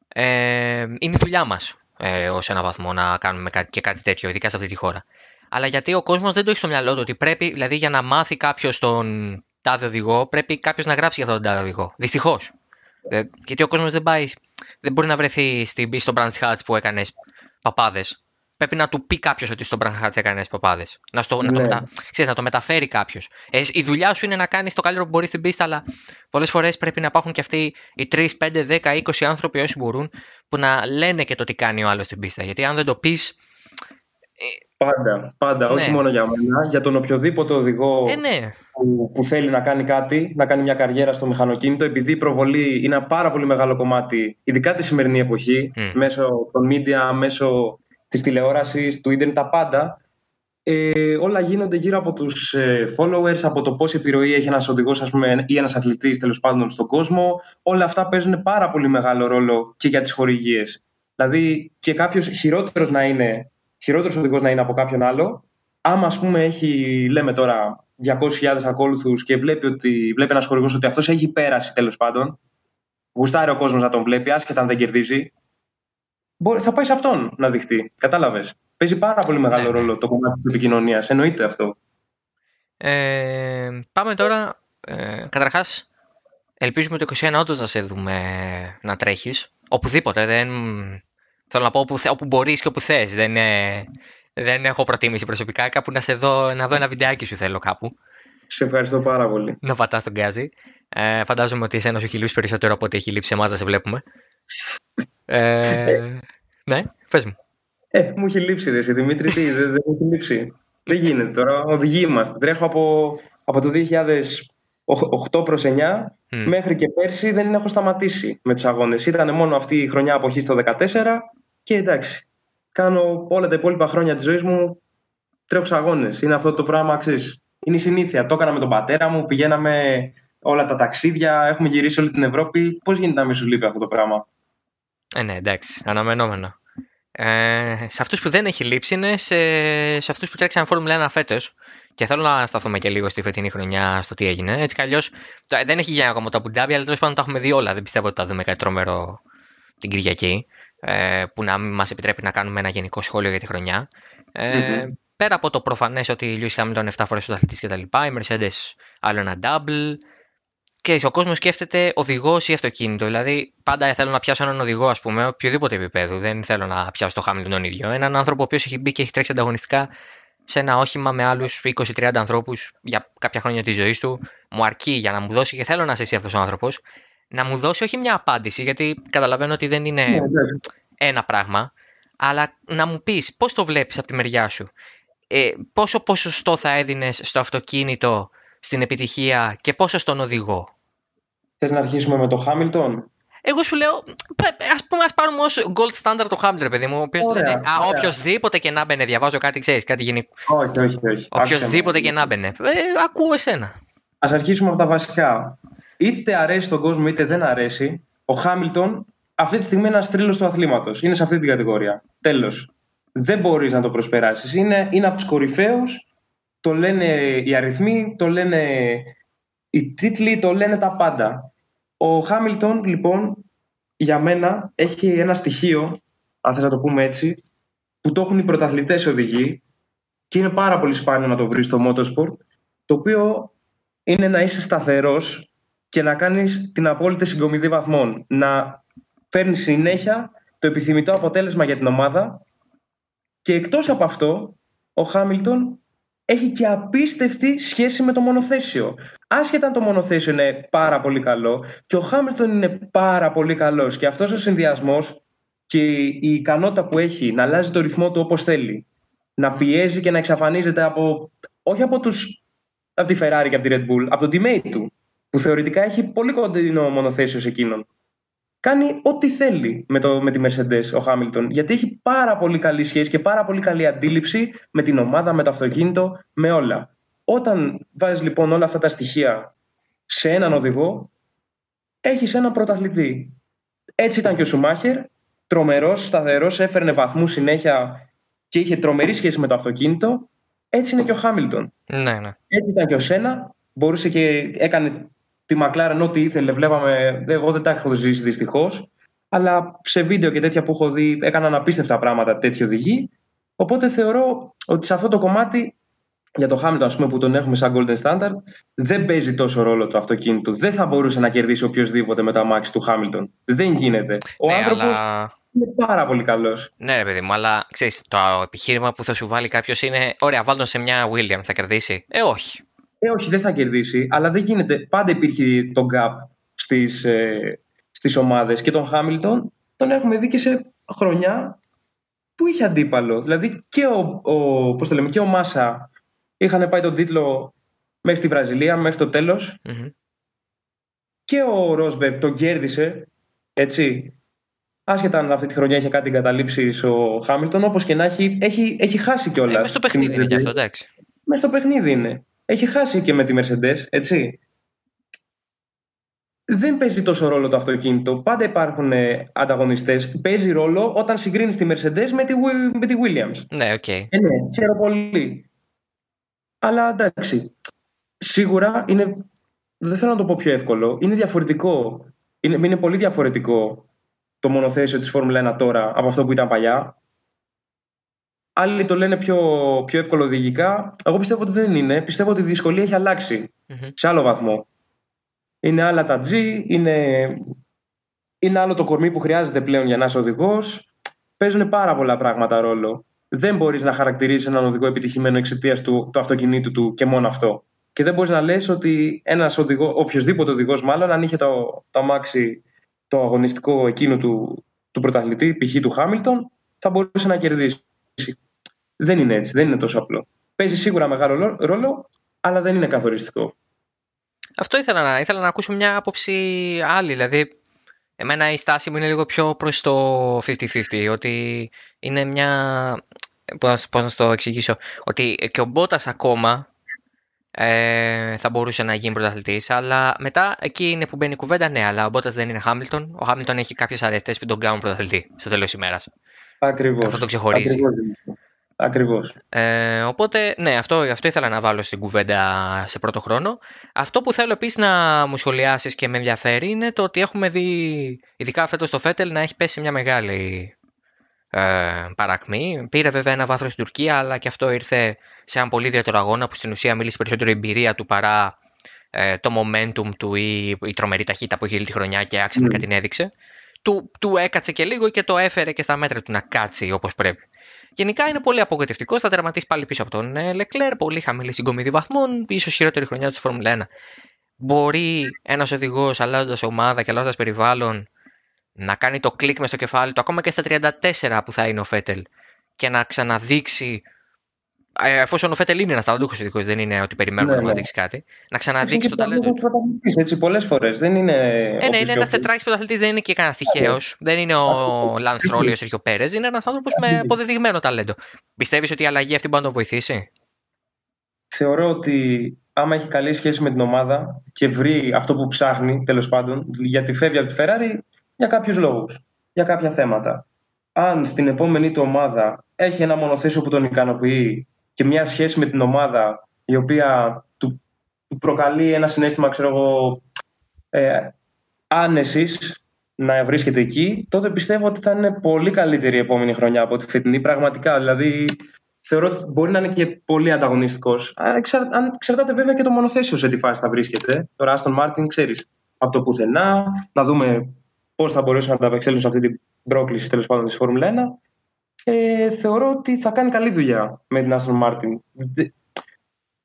Ε, είναι η δουλειά μας ε, ως ένα βαθμό να κάνουμε κάτι, και κάτι τέτοιο, ειδικά σε αυτή τη χώρα αλλά γιατί ο κόσμος δεν το έχει στο μυαλό του ότι πρέπει, δηλαδή για να μάθει κάποιος τον τάδε οδηγό, πρέπει κάποιος να γράψει για αυτόν τον τάδε οδηγό. Δυστυχώς. Ε, γιατί ο κόσμος δεν πάει, δεν μπορεί να βρεθεί στην, στο Branch Hatch που έκανες παπάδες. Πρέπει να του πει κάποιος ότι στο Branch Hatch έκανε παπάδες. Να, στο, ναι. να, το ναι. μετα, ξέρεις, να το μεταφέρει κάποιος. Ε, η δουλειά σου είναι να κάνεις το καλύτερο που μπορείς στην πίστα, αλλά πολλές φορές πρέπει να υπάρχουν και αυτοί οι 3, 5, 10, 20 άνθρωποι όσοι μπορούν που να λένε και το τι κάνει ο άλλος στην πίστα. Γιατί αν δεν το πεις, Πάντα, πάντα. Όχι ναι. μόνο για μένα, για τον οποιοδήποτε οδηγό ε, ναι. που, που, θέλει να κάνει κάτι, να κάνει μια καριέρα στο μηχανοκίνητο, επειδή η προβολή είναι ένα πάρα πολύ μεγάλο κομμάτι, ειδικά τη σημερινή εποχή, μέσω των media, μέσω της τηλεόρασης, του ίντερνετ, τα πάντα. Ε, όλα γίνονται γύρω από τους ε, followers, από το πόση επιρροή έχει ένας οδηγός ή ένας αθλητής τέλος πάντων στον κόσμο. Όλα αυτά παίζουν πάρα πολύ μεγάλο ρόλο και για τις χορηγίες. Δηλαδή, και κάποιος χειρότερος να είναι χειρότερος οδηγός να είναι από κάποιον άλλο. Άμα, ας πούμε, έχει, λέμε τώρα, 200.000 ακόλουθους και βλέπει, ότι, βλέπει ένας χορηγός ότι αυτός έχει πέρασει τέλος πάντων, γουστάρει ο κόσμος να τον βλέπει, άσχετα αν δεν κερδίζει, μπορεί, θα πάει σε αυτόν να δειχτεί. Κατάλαβες. Παίζει πάρα πολύ μεγάλο ναι, ναι. ρόλο το κομμάτι της επικοινωνίας. Εννοείται αυτό. Ε, πάμε τώρα. Ε, Καταρχάς, ελπίζουμε το 21 όντως να σε δούμε να τρέχεις. Οπουδήποτε. Δεν, Θέλω να πω όπου, όπου μπορείς και όπου θες. Δεν, δεν έχω προτίμηση προσωπικά. Κάπου να σε δω, να δω ένα βιντεάκι σου θέλω κάπου. Σε ευχαριστώ πάρα πολύ. Να πατάς τον γκάζι. Ε, φαντάζομαι ότι εσένα σου έχει λείψει περισσότερο από ό,τι έχει λείψει εμάς να σε βλέπουμε. Ε, <laughs> ναι, πες μου. Ε, μου έχει λείψει ρε, εσύ, Δημήτρη, τι, δεν, δεν μου έχει λείψει. <laughs> δεν γίνεται τώρα, οδηγοί είμαστε. Τρέχω από, από το 2008 προς 9 μέχρι και πέρσι δεν έχω σταματήσει με τους αγώνες. Ήταν μόνο αυτή η χρονιά αποχής στο 14 και εντάξει, κάνω όλα τα υπόλοιπα χρόνια της ζωής μου τρέχω σε αγώνες. Είναι αυτό το πράγμα, ξέρεις. Είναι η συνήθεια. Το έκανα με τον πατέρα μου, πηγαίναμε όλα τα ταξίδια, έχουμε γυρίσει όλη την Ευρώπη. Πώς γίνεται να μην σου λείπει αυτό το πράγμα; Ε, ναι, εντάξει, αναμενόμενο. Ε, σε αυτούς που δεν έχει λείψει είναι σε, σε αυτούς που τρέξαν Φόρμουλα 1 φέτος. Και θέλω να σταθούμε και λίγο στη φετινή χρονιά στο τι έγινε. Έτσι κι αλλιώς δεν έχει γίνει ακόμα το Αμπουντάμπι, αλλά τέλος πάντων τα έχουμε δει όλα. Δεν πιστεύω ότι θα δούμε κάτι τρομερό την Κυριακή. Ε, που να μας επιτρέπει να κάνουμε ένα γενικό σχόλιο για τη χρονιά. Ε, Πέρα από το προφανές ότι η Lewis Hamilton 7 φορές πρωταθλητής και τα λοιπά, η Mercedes άλλο ένα double, και ο κόσμος σκέφτεται οδηγός ή αυτοκίνητο. Δηλαδή, πάντα θέλω να πιάσω έναν οδηγό, ας πούμε, οποιοδήποτε επίπεδο. Δεν θέλω να πιάσω το Hamilton τον ίδιο. Έναν άνθρωπο ο οποίος έχει μπει και έχει τρέξει ανταγωνιστικά σε ένα όχημα με άλλους 20-30 ανθρώπους για κάποια χρόνια της ζωής του. Μου αρκεί για να μου δώσει και θέλω να είσαι αυτός ο άνθρωπος να μου δώσει όχι μια απάντηση, γιατί καταλαβαίνω ότι δεν είναι ναι, ναι. ένα πράγμα, αλλά να μου πεις πώς το βλέπεις από τη μεριά σου. Ε, πόσο ποσοστό θα έδινες στο αυτοκίνητο, στην επιτυχία και πόσο στον οδηγό; Θες να αρχίσουμε με το Χάμιλτον. Εγώ σου λέω, ας πούμε, ας πάρουμε ως gold standard το Χάμιλτον, παιδί μου. οποιοδήποτε και να μπαινε, διαβάζω κάτι, ξέρεις, κάτι γενικό. Όχι, όχι, όχι. Οποιοδήποτε και να μπαινε. Ε, ακούω εσένα. Α αρχίσουμε από τα βασικά είτε αρέσει τον κόσμο είτε δεν αρέσει, ο Χάμιλτον αυτή τη στιγμή είναι ένας τρίλο του αθλήματος. Είναι σε αυτή την κατηγορία. Τέλος. Δεν μπορείς να το προσπεράσεις. Είναι, είναι από τους κορυφαίους. Το λένε οι αριθμοί, το λένε οι τίτλοι, το λένε τα πάντα. Ο Χάμιλτον, λοιπόν, για μένα έχει ένα στοιχείο, αν θες να το πούμε έτσι, που το έχουν οι πρωταθλητές οδηγοί και είναι πάρα πολύ σπάνιο να το βρεις στο motorsport το οποίο είναι να είσαι σταθερός και να κάνεις την απόλυτη συγκομιδή βαθμών. Να φέρνει συνέχεια το επιθυμητό αποτέλεσμα για την ομάδα και εκτός από αυτό, ο Χάμιλτον έχει και απίστευτη σχέση με το μονοθέσιο. Άσχετα αν το μονοθέσιο είναι πάρα πολύ καλό και ο Χάμιλτον είναι πάρα πολύ καλός και αυτός ο συνδυασμός και η ικανότητα που έχει να αλλάζει το ρυθμό του όπως θέλει, να πιέζει και να εξαφανίζεται από, όχι από, τους, από τη Ferrari και από τη Red Bull, από τον teammate του, που θεωρητικά έχει πολύ κοντινό μονοθέσιο σε εκείνον κάνει ό,τι θέλει με, το, με τη Mercedes ο Χάμιλτον. Γιατί έχει πάρα πολύ καλή σχέση και πάρα πολύ καλή αντίληψη με την ομάδα, με το αυτοκίνητο, με όλα. Όταν βάζεις λοιπόν όλα αυτά τα στοιχεία σε έναν οδηγό, έχεις έναν πρωταθλητή. Έτσι ήταν και ο Σουμάχερ, τρομερός, σταθερός, έφερνε βαθμούς συνέχεια και είχε τρομερή σχέση με το αυτοκίνητο. Έτσι είναι και ο Χάμιλτον. Ναι, ναι. Έτσι ήταν και ο Σένα, μπορούσε και έκανε τη McLaren ό,τι ήθελε, βλέπαμε. Εγώ δεν τα έχω ζήσει δυστυχώς. Αλλά σε βίντεο και τέτοια που έχω δει έκαναν απίστευτα πράγματα τέτοιοι οδηγοί. Οπότε θεωρώ ότι σε αυτό το κομμάτι για το Hamilton, ας πούμε, που τον έχουμε σαν Golden Standard, δεν παίζει τόσο ρόλο το αυτοκίνητο. Δεν θα μπορούσε να κερδίσει οποιοδήποτε με το αμάξι του Hamilton. Δεν γίνεται. Ο ναι, άνθρωπος αλλά... είναι πάρα πολύ καλός. Ναι, ρε παιδί μου, αλλά ξέρεις, το επιχείρημα που θα σου βάλει κάποιος είναι: Ωραία, βάλτε σε μια Williams, θα κερδίσει. Ε, όχι. Ε, όχι, δεν θα κερδίσει, αλλά δεν γίνεται. Πάντα υπήρχε το gap στις, ε, στις ομάδες και τον Χάμιλτον τον έχουμε δει και σε χρονιά που είχε αντίπαλο. Δηλαδή και ο, ο, πώς το λέμε, και ο Μάσα είχαν πάει τον τίτλο μέχρι τη Βραζιλία, μέχρι το τελος Και ο Ρόσμπερ τον κέρδισε, έτσι. Άσχετα αν αυτή τη χρονιά είχε κάτι εγκαταλείψεις ο Χάμιλτον, όπως και να έχει, έχει, έχει χάσει κιόλας. Ε, μέσα στο παιχνίδι είναι κι αυτό, εντάξει. Μέσα στο παιχνίδι είναι έχει χάσει και με τη Mercedes, έτσι. Δεν παίζει τόσο ρόλο το αυτοκίνητο. Πάντα υπάρχουν ε, ανταγωνιστές. Παίζει ρόλο όταν συγκρίνεις τη Mercedes με τη, με τη Williams. Ναι, OK. Okay. Ε, ναι, χαίρομαι πολύ. Αλλά εντάξει, σίγουρα είναι, δεν θέλω να το πω πιο εύκολο, είναι διαφορετικό. Είναι, είναι πολύ διαφορετικό το μονοθέσιο της Φόρμουλα 1 τώρα από αυτό που ήταν παλιά. Άλλοι το λένε πιο, πιο εύκολο οδηγικά. Εγώ πιστεύω ότι δεν είναι. Πιστεύω ότι η δυσκολία έχει σε άλλο βαθμό. Είναι άλλα τα G, είναι, είναι άλλο το κορμί που χρειάζεται πλέον για να είσαι οδηγός. Παίζουν πάρα πολλά πράγματα ρόλο. Δεν μπορείς να χαρακτηρίσει έναν οδηγό επιτυχημένο εξαιτίας του, του αυτοκινήτου του και μόνο αυτό. Και δεν μπορείς να λες ότι ένας οδηγό, οποιοδήποτε οδηγός, μάλλον, αν είχε το, το αμάξι το αγωνιστικό εκείνο του, του πρωταθλητή, π.χ. του Χάμιλτον, θα μπορούσε να κερδίσει. Δεν είναι έτσι, δεν είναι τόσο απλό. Παίζει σίγουρα μεγάλο ρόλο, αλλά δεν είναι καθοριστικό. Αυτό ήθελα να, ήθελα να ακούσω μια άποψη άλλη. Δηλαδή, εμένα η στάση μου είναι λίγο πιο προς το 50-50, ότι είναι μια... Πώς, πώς να το εξηγήσω, ότι και ο Μπότας ακόμα ε, θα μπορούσε να γίνει πρωταθλητής, αλλά μετά εκεί είναι που μπαίνει η κουβέντα. Ναι, αλλά ο Μπότας δεν είναι Χάμιλτον. Ο Χάμιλτον έχει κάποιες αρετές που τον κάνουν πρωταθλητή στο τέλος της ημέρας. Ακριβώς. Αυτό το ξεχωρίζει. Ακριβώς. Ε, οπότε, ναι, αυτό, αυτό ήθελα να βάλω στην κουβέντα σε πρώτο χρόνο. Αυτό που θέλω επίσης να μου σχολιάσεις και με ενδιαφέρει είναι το ότι έχουμε δει, ειδικά φέτος το Φέτελ, να έχει πέσει μια μεγάλη ε, παρακμή. Πήρε βέβαια ένα βάθρο στην Τουρκία, αλλά και αυτό ήρθε σε έναν πολύ ιδιαίτερο αγώνα που στην ουσία μίλησε περισσότερο η εμπειρία του παρά ε, το momentum του ή η τρομερή ταχύτητα που είχε τη χρονιά και άξινα mm. την έδειξε. Του, του έκατσε και λίγο και το έφερε και στα μέτρα του να κάτσει όπως πρέπει. Γενικά είναι πολύ απογοητευτικό. Θα τερματίσει πάλι πίσω από τον Λεκλέρ. Πολύ χαμηλή συγκομιδή βαθμών. ίσως χειρότερη χρονιά του Φόρμουλα 1. Μπορεί ένας οδηγός αλλάζοντας ομάδα και αλλάζοντας περιβάλλον να κάνει το κλικ μες στο κεφάλι του ακόμα και στα 34 που θα είναι ο Φέτελ και να ξαναδείξει ε, εφόσον ο Φέτελ είναι ένας ταλαντούχος ειδικός, δεν είναι ότι περιμένουμε ναι, να μας ναι. δείξει κάτι. Να ξαναδείξει το ταλέντο του. Έτσι, πολλές φορές. Δεν είναι. Ε, ναι, είναι ένας τετράκι πρωταθλητής, δεν είναι και κανένας τυχαίος. Δεν είναι ο Λαν Ρόλιος ή ο Πέρες. Είναι ένας άνθρωπος με αποδεδειγμένο ταλέντο. Πιστεύεις ότι η αλλαγή αυτή μπορεί να τον βοηθήσει; Θεωρώ ότι άμα έχει καλή σχέση με την ομάδα και βρει αυτό που ψάχνει, τέλος πάντων, γιατί φεύγει από τη Ferrari για κάποιους λόγους, για κάποια θέματα. Αν στην επόμενη του ομάδα έχει ένα μονοθέσιο που τον ικανοποιεί και μια σχέση με την ομάδα η οποία του, του προκαλεί ένα συναίσθημα, ξέρω εγώ, ε, άνεσης να βρίσκεται εκεί, τότε πιστεύω ότι θα είναι πολύ καλύτερη η επόμενη χρονιά από τη φετινή. Πραγματικά, δηλαδή θεωρώ ότι μπορεί να είναι και πολύ ανταγωνιστικός. Αν εξαρτάται βέβαια και το μονοθέσιο σε τι φάση θα βρίσκεται. Τώρα, Aston Martin, ξέρεις από το πουθενά, να δούμε πώς θα μπορέσουν να ανταπεξέλθουν σε αυτή την πρόκληση τέλος πάντων της Φόρμουλα 1. Ε, θεωρώ ότι θα κάνει καλή δουλειά με την Aston Martin.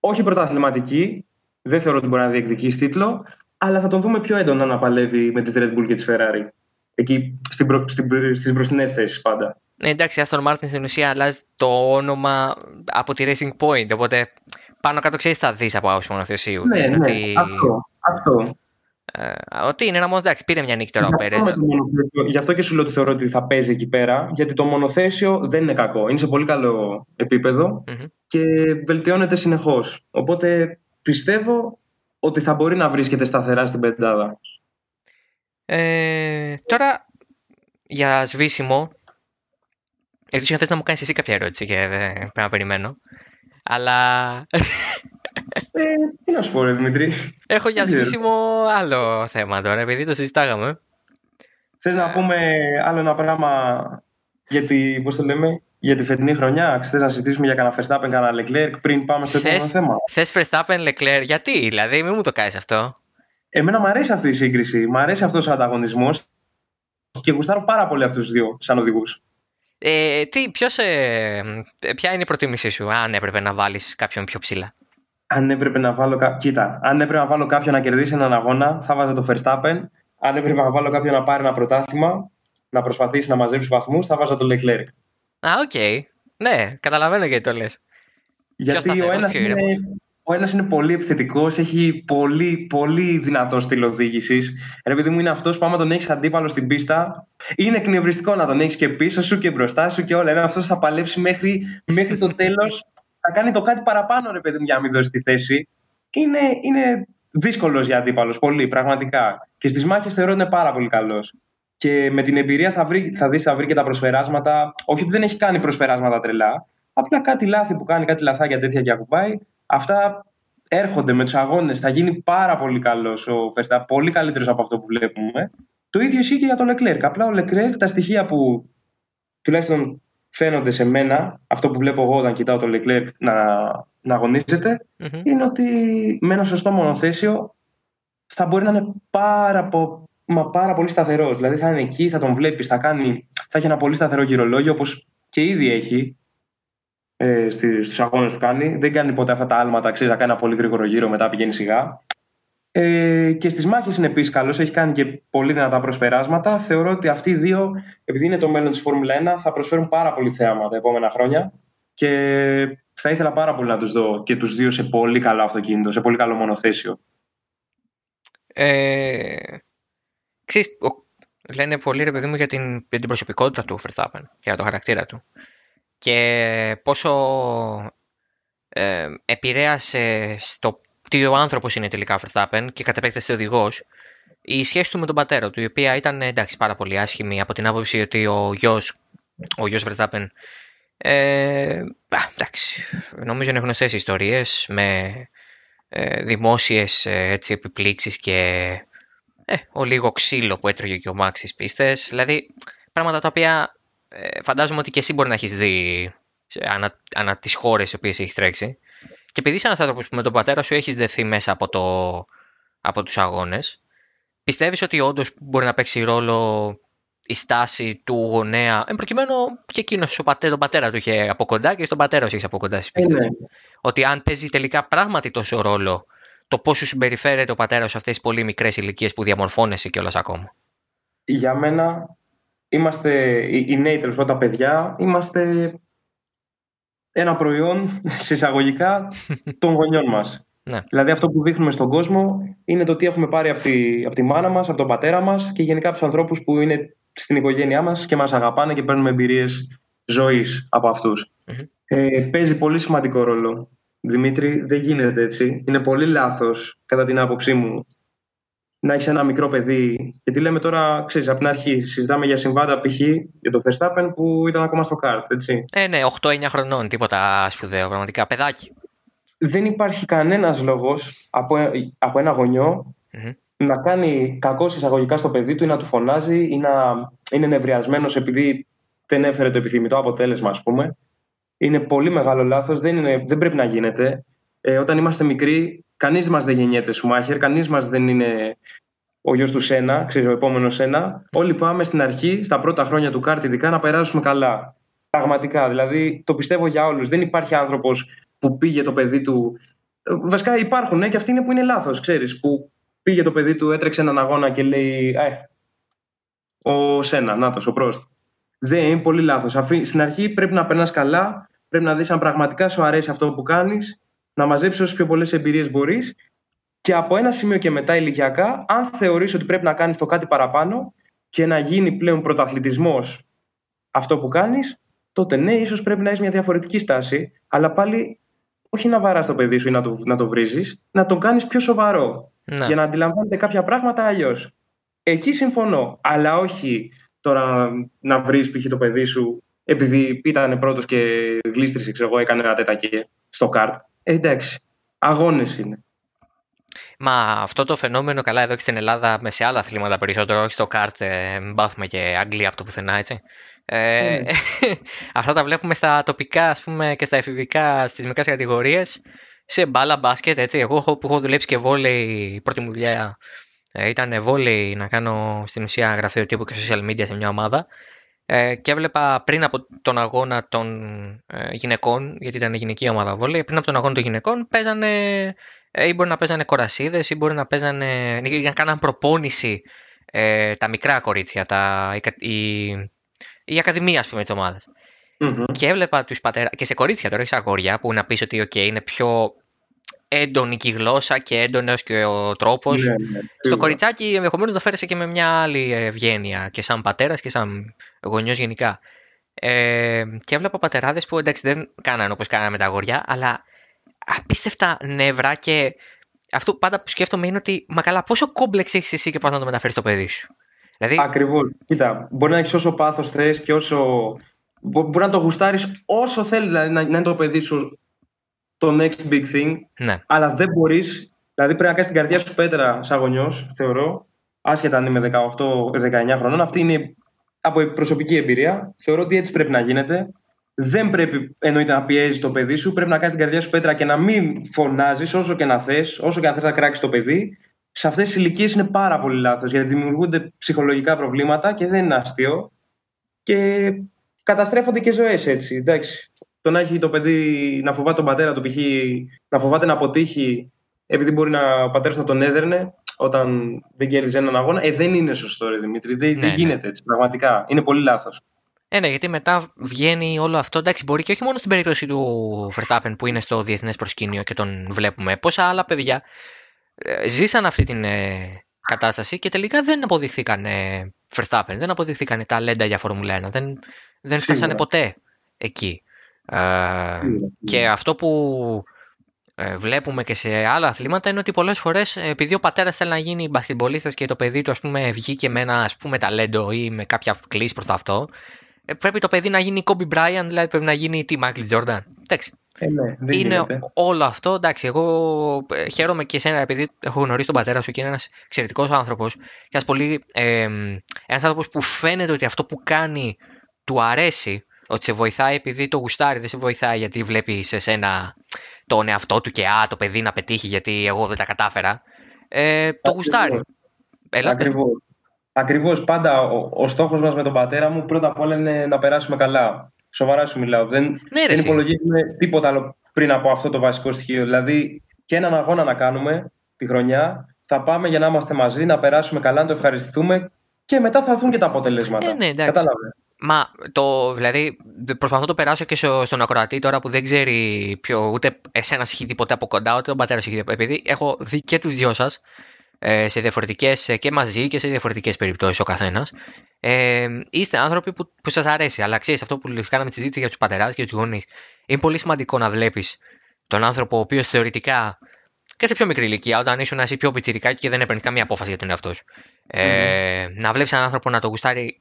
Όχι πρωταθληματική, δεν θεωρώ ότι μπορεί να διεκδικήσει τίτλο, αλλά θα τον δούμε πιο έντονα να παλεύει με τη Red Bull και τη Ferrari. Εκεί στην προ, στην, στις μπροστινές θέσεις πάντα. Ναι, εντάξει, Aston Martin στην ουσία αλλάζει το όνομα από τη Racing Point, οπότε πάνω κάτω ξέρεις θα δεις από άποψη μονοθεσίου. Ναι, ναι, ότι... αυτό, αυτό. Ε, ότι είναι ένα μόνο, εντάξει, πήρε μια νίκη τώρα ο Πέρες. Γι' αυτό και σου λέω ότι θεωρώ ότι θα παίζει εκεί πέρα, γιατί το μονοθέσιο δεν είναι κακό. Είναι σε πολύ καλό και βελτιώνεται συνεχώς. Οπότε πιστεύω ότι θα μπορεί να βρίσκεται σταθερά στην πεντάδα. Ε, τώρα, για σβήσιμο, Ελπίζω να θες να μου κάνεις εσύ κάποια ερώτηση και δεν πρέπει να περιμένω. Αλλά... Ε, τι να σου πω ρε Δημητρή. Έχω για σβήσιμο άλλο θέμα τώρα, επειδή το συζητάγαμε. Θες να πούμε άλλο ένα πράγμα για τη, πώς το λέμε, για τη φετινή χρονιά; Θες να συζητήσουμε για κανένα Verstappen, κανένα Leclerc πριν πάμε στο επόμενο θέμα. Θες Verstappen, Leclerc, γιατί, δηλαδή, μην μου το κάνεις αυτό. Εμένα μου αρέσει αυτή η σύγκριση, μου αρέσει αυτός ο ανταγωνισμός και γουστάρω πάρα πολύ αυτούς τους δύο σαν οδηγούς. Ε, τι, ποιος, ε, ποια είναι η προτίμησή σου, αν έπρεπε να βάλεις κάποιον πιο ψηλά; Αν έπρεπε να βάλω, κοίτα, αν έπρεπε να βάλω κάποιον να κερδίσει έναν αγώνα, θα βάζα το Verstappen. Αν έπρεπε να βάλω κάποιον να πάρει ένα πρωτάθλημα, να προσπαθήσει να μαζέψει βαθμούς, θα βάζα το Leclerc. Α, OK. Okay. Ναι, καταλαβαίνω γιατί το λες. Γιατί ο ένας, είναι, ο ένας είναι πολύ επιθετικός, έχει πολύ, πολύ δυνατό στυλ οδήγησης. Ρε παιδί μου είναι αυτός που άμα τον έχεις αντίπαλο στην πίστα, είναι εκνευριστικό να τον έχεις και πίσω σου και μπροστά σου και όλα. Είναι αυτός θα παλέψει μέχρι, μέχρι το τέλος, θα κάνει το κάτι παραπάνω ρε παιδί μου για να μην δώσει τη θέση. Είναι, είναι δύσκολος για αντίπαλος, πολύ, πραγματικά. Και στις μάχες θεωρώ ότι είναι πάρα πολύ καλός. Και με την εμπειρία θα, βρει, θα δεις, θα βρει και τα προσπεράσματα. Όχι ότι δεν έχει κάνει προσπεράσματα τρελά. Απλά κάτι λάθη που κάνει, κάτι λαθάκια τέτοια και ακουμπάει. Αυτά έρχονται με τους αγώνες. Θα γίνει πάρα πολύ καλός ο Φεστά. Πολύ καλύτερος από αυτό που βλέπουμε. Το ίδιο ισχύει και για τον Leclerc. Απλά ο Leclerc, τα στοιχεία που τουλάχιστον φαίνονται σε μένα, αυτό που βλέπω εγώ όταν κοιτάω τον Leclerc να, να αγωνιζεται είναι ότι με ένα σωστό μονοθέσιο θα μπορεί να είναι πάρα, μα πάρα πολύ σταθερός. Δηλαδή θα είναι εκεί, θα τον βλέπεις, θα, κάνει, θα έχει ένα πολύ σταθερό γυρολόγιο όπως και ήδη έχει ε, στους αγώνες που κάνει. Δεν κάνει ποτέ αυτά τα άλματα, ξέρεις, να κάνει ένα πολύ γρήγορο γύρο, μετά πηγαίνει σιγά. Ε, και στις μάχες είναι επίση καλό, έχει κάνει και πολύ δυνατά προσπεράσματα. Θεωρώ ότι αυτοί οι δύο, επειδή είναι το μέλλον της Φόρμουλα 1, θα προσφέρουν πάρα πολύ θέαμα τα επόμενα χρόνια. Και θα ήθελα πάρα πολύ να τους δω και τους δύο σε πολύ καλό αυτοκίνητο, σε πολύ καλό μονοθέσιο. Ε, ξέρεις, λένε πολύ ρε παιδί μου για την, για την προσωπικότητα του Verstappen, για το χαρακτήρα του. Και πόσο ε, επηρέασε στο τι ο άνθρωπος είναι τελικά ο Verstappen και κατ' επέκταση οδηγός, η σχέση του με τον πατέρα του, η οποία ήταν εντάξει πάρα πολύ άσχημη από την άποψη ότι ο γιος, ο γιος Verstappen ε, εντάξει, νομίζω είναι γνωστές ιστορίες με ε, δημόσιες ε, έτσι, επιπλήξεις και ε, ο λίγο ξύλο που έτρωγε και ο Μάξ στις πίστες. Δηλαδή, πράγματα τα οποία ε, φαντάζομαι ότι και εσύ μπορεί να έχεις δει ανα, ανα τις χώρες οι οποίες έχεις τρέξει. Και επειδή είσαι ένας άνθρωπος που με τον πατέρα σου έχεις δεθεί μέσα από, το, από τους αγώνες, πιστεύεις ότι όντως μπορεί να παίξει ρόλο η στάση του γονέα, εν προκειμένου και εκείνος τον πατέρα του είχε από κοντά και στον πατέρα σου έχεις από κοντά στι πίστε. Ναι. Ότι αν παίζει τελικά πράγματι τόσο ρόλο το πώς σου συμπεριφέρεται ο πατέρας σε αυτές τις πολύ μικρές ηλικίες που διαμορφώνεσαι κιόλας ακόμα; Για μένα, είμαστε οι νέοι τέλος τα παιδιά, είμαστε ένα προϊόν, σε εισαγωγικά, των γονιών μας. Ναι. Δηλαδή αυτό που δείχνουμε στον κόσμο είναι το τι έχουμε πάρει από τη, από τη μάνα μας, από τον πατέρα μας και γενικά από τους ανθρώπους που είναι στην οικογένειά μας και μας αγαπάνε και παίρνουμε εμπειρίες ζωής από αυτούς. Ε, παίζει πολύ σημαντικό ρόλο Δημήτρη, δεν γίνεται έτσι. Είναι πολύ λάθος, κατά την άποψή μου, να έχεις ένα μικρό παιδί. Γιατί λέμε τώρα, ξέρεις, από την αρχή συζητάμε για συμβάντα π.χ. για το Verstappen που ήταν ακόμα στο κάρτ, έτσι. Ε, ναι, 8-9 χρονών, τίποτα σπουδαίο, πραγματικά. Παιδάκι. Δεν υπάρχει κανένας λόγος από, από ένα να κάνει κακό εισαγωγικά στο παιδί του ή να του φωνάζει ή να είναι νευριασμένος επειδή δεν έφερε το επιθυμητό αποτέλεσμα, ας πούμε. Είναι πολύ μεγάλο λάθος. Δεν, δεν πρέπει να γίνεται. Ε, όταν είμαστε μικροί, κανείς μας δεν γεννιέται Σουμάχερ, κανείς μας δεν είναι ο γιος του Σένα, ξέρεις, ο επόμενος Σένα. Όλοι πάμε στην αρχή, στα πρώτα χρόνια του κάρτ, ειδικά να περάσουμε καλά. Πραγματικά. Δηλαδή, το πιστεύω για όλους. Δεν υπάρχει άνθρωπος που πήγε το παιδί του. Ε, βασικά υπάρχουν ναι, και αυτοί είναι που είναι λάθος, ξέρεις. Που πήγε το παιδί του, έτρεξε έναν αγώνα και λέει. Ε, ο Σένα, Νάτος, ο Πρόστ. Δεν είναι πολύ λάθος. Στην αρχή πρέπει να περνάς καλά, πρέπει να δεις αν πραγματικά σου αρέσει αυτό που κάνεις, να μαζέψεις όσες πιο πολλές εμπειρίες μπορείς και από ένα σημείο και μετά ηλικιακά, αν θεωρείς ότι πρέπει να κάνεις το κάτι παραπάνω και να γίνει πλέον πρωταθλητισμός αυτό που κάνεις, τότε ναι, ίσως πρέπει να έχεις μια διαφορετική στάση, αλλά πάλι όχι να βαράς το παιδί σου ή να το, να το βρίζεις, να το κάνεις πιο σοβαρό, ναι. για να αντιλαμβάνεται κάποια πράγματα αλλιώς. Εκεί συμφωνώ, αλλά όχι τώρα να βρεις π.χ. το παιδί σου επειδή ήταν πρώτος και γλίστρισε, ξέρω εγώ, έκανε ένα τέτακι στο καρτ. Ε, εντάξει, αγώνες είναι. Μα αυτό το φαινόμενο καλά εδώ και στην Ελλάδα με σε άλλα αθλήματα περισσότερο, όχι στο κάρτ, ε, μπάθουμε και Αγγλία από το πουθενά, έτσι. Ε, mm. <laughs> αυτά τα βλέπουμε στα τοπικά ας πούμε, και στα εφηβικά στις μικρές κατηγορίες σε μπάλα, μπάσκετ, έτσι. Εγώ που έχω δουλέψει και βόλεϊ, η πρώτη μου δουλειά ε, ήταν βόλεϊ να κάνω στην ουσία γραφείο τύπου και social media σε μια ομάδα ε, και έβλεπα πριν από τον αγώνα των ε, γυναικών, γιατί ήταν γυναική ομάδα βόλεϊ, πριν από τον αγώνα των γυναικών παίζανε ε, ή μπορεί να παίζανε κορασίδες ή μπορεί να παίζανε. ή να κάναν προπόνηση ε, τα μικρά κορίτσια, τα, η, η ακαδημία, ας πούμε, της ομάδας. Mm-hmm. Και έβλεπα τους πατέρα. και σε κορίτσια τώρα, έχει αγόρια που να πεις ότι okay, είναι πιο έντονη και η γλώσσα και έντονος και ο τρόπος. Ναι, ναι, Στο κοριτσάκι ενδεχομένως να φέρεσαι και με μια άλλη ευγένεια και σαν πατέρας και σαν γονιός γενικά. Ε, και έβλεπα πατεράδες που εντάξει δεν κάνανε όπως κάνανε τα αγόρια, αλλά απίστευτα νεύρα και αυτό πάντα που σκέφτομαι είναι ότι μα καλά πόσο κόμπλεξ έχεις εσύ και πας να το μεταφέρεις στο παιδί σου. Δηλαδή... Ακριβώς. Κοίτα, μπορεί να έχεις όσο πάθος θες και όσο. Μπορεί να το γουστάρεις όσο θέλεις δηλαδή, να, είναι το παιδί σου το next big thing. Ναι. Αλλά δεν μπορείς. Δηλαδή πρέπει να κάνεις την καρδιά σου πέτρα σαν γονιός, θεωρώ. Άσχετα αν είμαι 18-19 χρονών. Αυτή είναι από προσωπική εμπειρία. Θεωρώ ότι έτσι πρέπει να γίνεται δεν πρέπει εννοείται να πιέζει το παιδί σου. Πρέπει να κάνεις την καρδιά σου πέτρα και να μην φωνάζεις όσο και να θες, όσο και να θες να κράξεις το παιδί. Σε αυτές τις ηλικίες είναι πάρα πολύ λάθος γιατί δημιουργούνται ψυχολογικά προβλήματα και δεν είναι αστείο. Και καταστρέφονται και ζωές έτσι. Εντάξει. Το να έχει το παιδί να φοβάται τον πατέρα του, π.χ. να φοβάται να αποτύχει επειδή μπορεί να, ο πατέρας να τον έδερνε όταν δεν κέρδιζε έναν αγώνα. Ε, δεν είναι σωστό, ρε Δημήτρη. Δεν, ναι, δεν ναι. γίνεται έτσι. Πραγματικά. Είναι πολύ λάθος. Ε, ναι, γιατί μετά βγαίνει όλο αυτό. Εντάξει, μπορεί και όχι μόνο στην περίπτωση του Verstappen που είναι στο διεθνές προσκήνιο και τον βλέπουμε. Πόσα άλλα παιδιά ε, ζήσαν αυτή την ε, κατάσταση και τελικά δεν αποδειχθήκαν ε, Verstappen, δεν αποδειχθήκαν ταλέντα για Φόρμουλα 1. Δεν, δεν φτάσανε ποτέ εκεί. Ε, και αυτό που ε, βλέπουμε και σε άλλα αθλήματα είναι ότι πολλές φορές, επειδή ο πατέρας θέλει να γίνει μπασκετμπολίστας και το παιδί του, ας πούμε, βγήκε με ένα ας πούμε, ταλέντο ή με κάποια κλίση προς αυτό, ε, πρέπει το παιδί να γίνει Kobe Bryant, δηλαδή πρέπει να γίνει τι Michael Jordan. Εντάξει. Ε, ναι, είναι γίνεται. όλο αυτό. Εντάξει, εγώ ε, χαίρομαι και εσένα επειδή έχω γνωρίσει τον πατέρα σου και είναι ένας εξαιρετικός άνθρωπος. Ένας πολύ. Ε, ένας άνθρωπος που φαίνεται ότι αυτό που κάνει του αρέσει, ότι σε βοηθάει επειδή το γουστάρει, δεν σε βοηθάει γιατί βλέπει σε σένα τον εαυτό του και α, το παιδί να πετύχει γιατί εγώ δεν τα κατάφερα. Ε, το γουστάρει. Ακριβώς. Ακριβώς πάντα ο, ο στόχος μας με τον πατέρα μου πρώτα απ' όλα είναι να περάσουμε καλά. Σοβαρά σου μιλάω. Δεν, ναι, δεν υπολογίζουμε τίποτα άλλο πριν από αυτό το βασικό στοιχείο. Δηλαδή και έναν αγώνα να κάνουμε τη χρονιά, θα πάμε για να είμαστε μαζί, να περάσουμε καλά, να το ευχαριστηθούμε και μετά θα δουν και τα αποτελέσματα. Ε, ναι, Κατάλαβες. Μα το, δηλαδή, προσπαθώ να το περάσω και στον ακροατή τώρα που δεν ξέρει ποιο, ούτε εσένα έχει δει ποτέ από κοντά, ούτε τον πατέρας έχει δει. Επειδή έχω δει και τους δυο σας ε, σε διαφορετικές, ε, και μαζί και σε διαφορετικές περιπτώσεις ο καθένας. Ε, είστε άνθρωποι που, που σας αρέσει, αλλά ξέρεις αυτό που κάναμε τη συζήτηση για τους πατεράδες και τους γονείς. Είναι πολύ σημαντικό να βλέπεις τον άνθρωπο ο οποίος θεωρητικά και σε πιο μικρή ηλικία, όταν ήσουν εσύ πιο πιτσιρικά και δεν έπαιρνε καμία απόφαση για τον εαυτό σου. Ε, mm. Να βλέπεις έναν άνθρωπο να το γουστάρει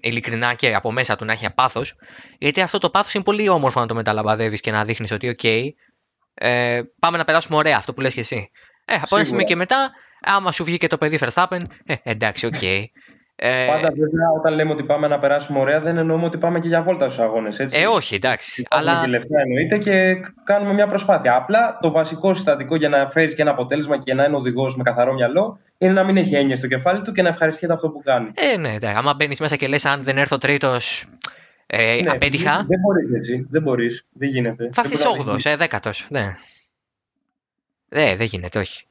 ειλικρινά και από μέσα του να έχει πάθος, γιατί αυτό το πάθος είναι πολύ όμορφο να το μεταλαμπαδεύεις και να δείχνεις ότι, OK, ε, πάμε να περάσουμε ωραία αυτό που λες και εσύ. Ε, από ένα σημείο και μετά άμα σου βγει και το παιδί Verstappen, ε, εντάξει, OK. Okay. Ε, Πάντα βέβαια όταν λέμε ότι πάμε να περάσουμε ωραία δεν εννοούμε ότι πάμε και για βόλτα στους αγώνες. Έτσι. Ε, όχι, εντάξει. αλλά... και λεφτά εννοείται και κάνουμε μια προσπάθεια. Απλά το βασικό συστατικό για να φέρεις και ένα αποτέλεσμα και να είναι οδηγός με καθαρό μυαλό είναι να μην έχει έννοια στο κεφάλι του και να ευχαριστιέται αυτό που κάνει. Ε, ναι, ναι. Άμα μπαίνεις μέσα και λες, αν δεν έρθω τρίτος, ε, ναι, απέτυχα. Δεν μπορείς έτσι. Δεν μπορείς. Δεν γίνεται. Θα έρθει 8ος, ε, δέκατος. Ναι. Ε, δεν γίνεται, όχι.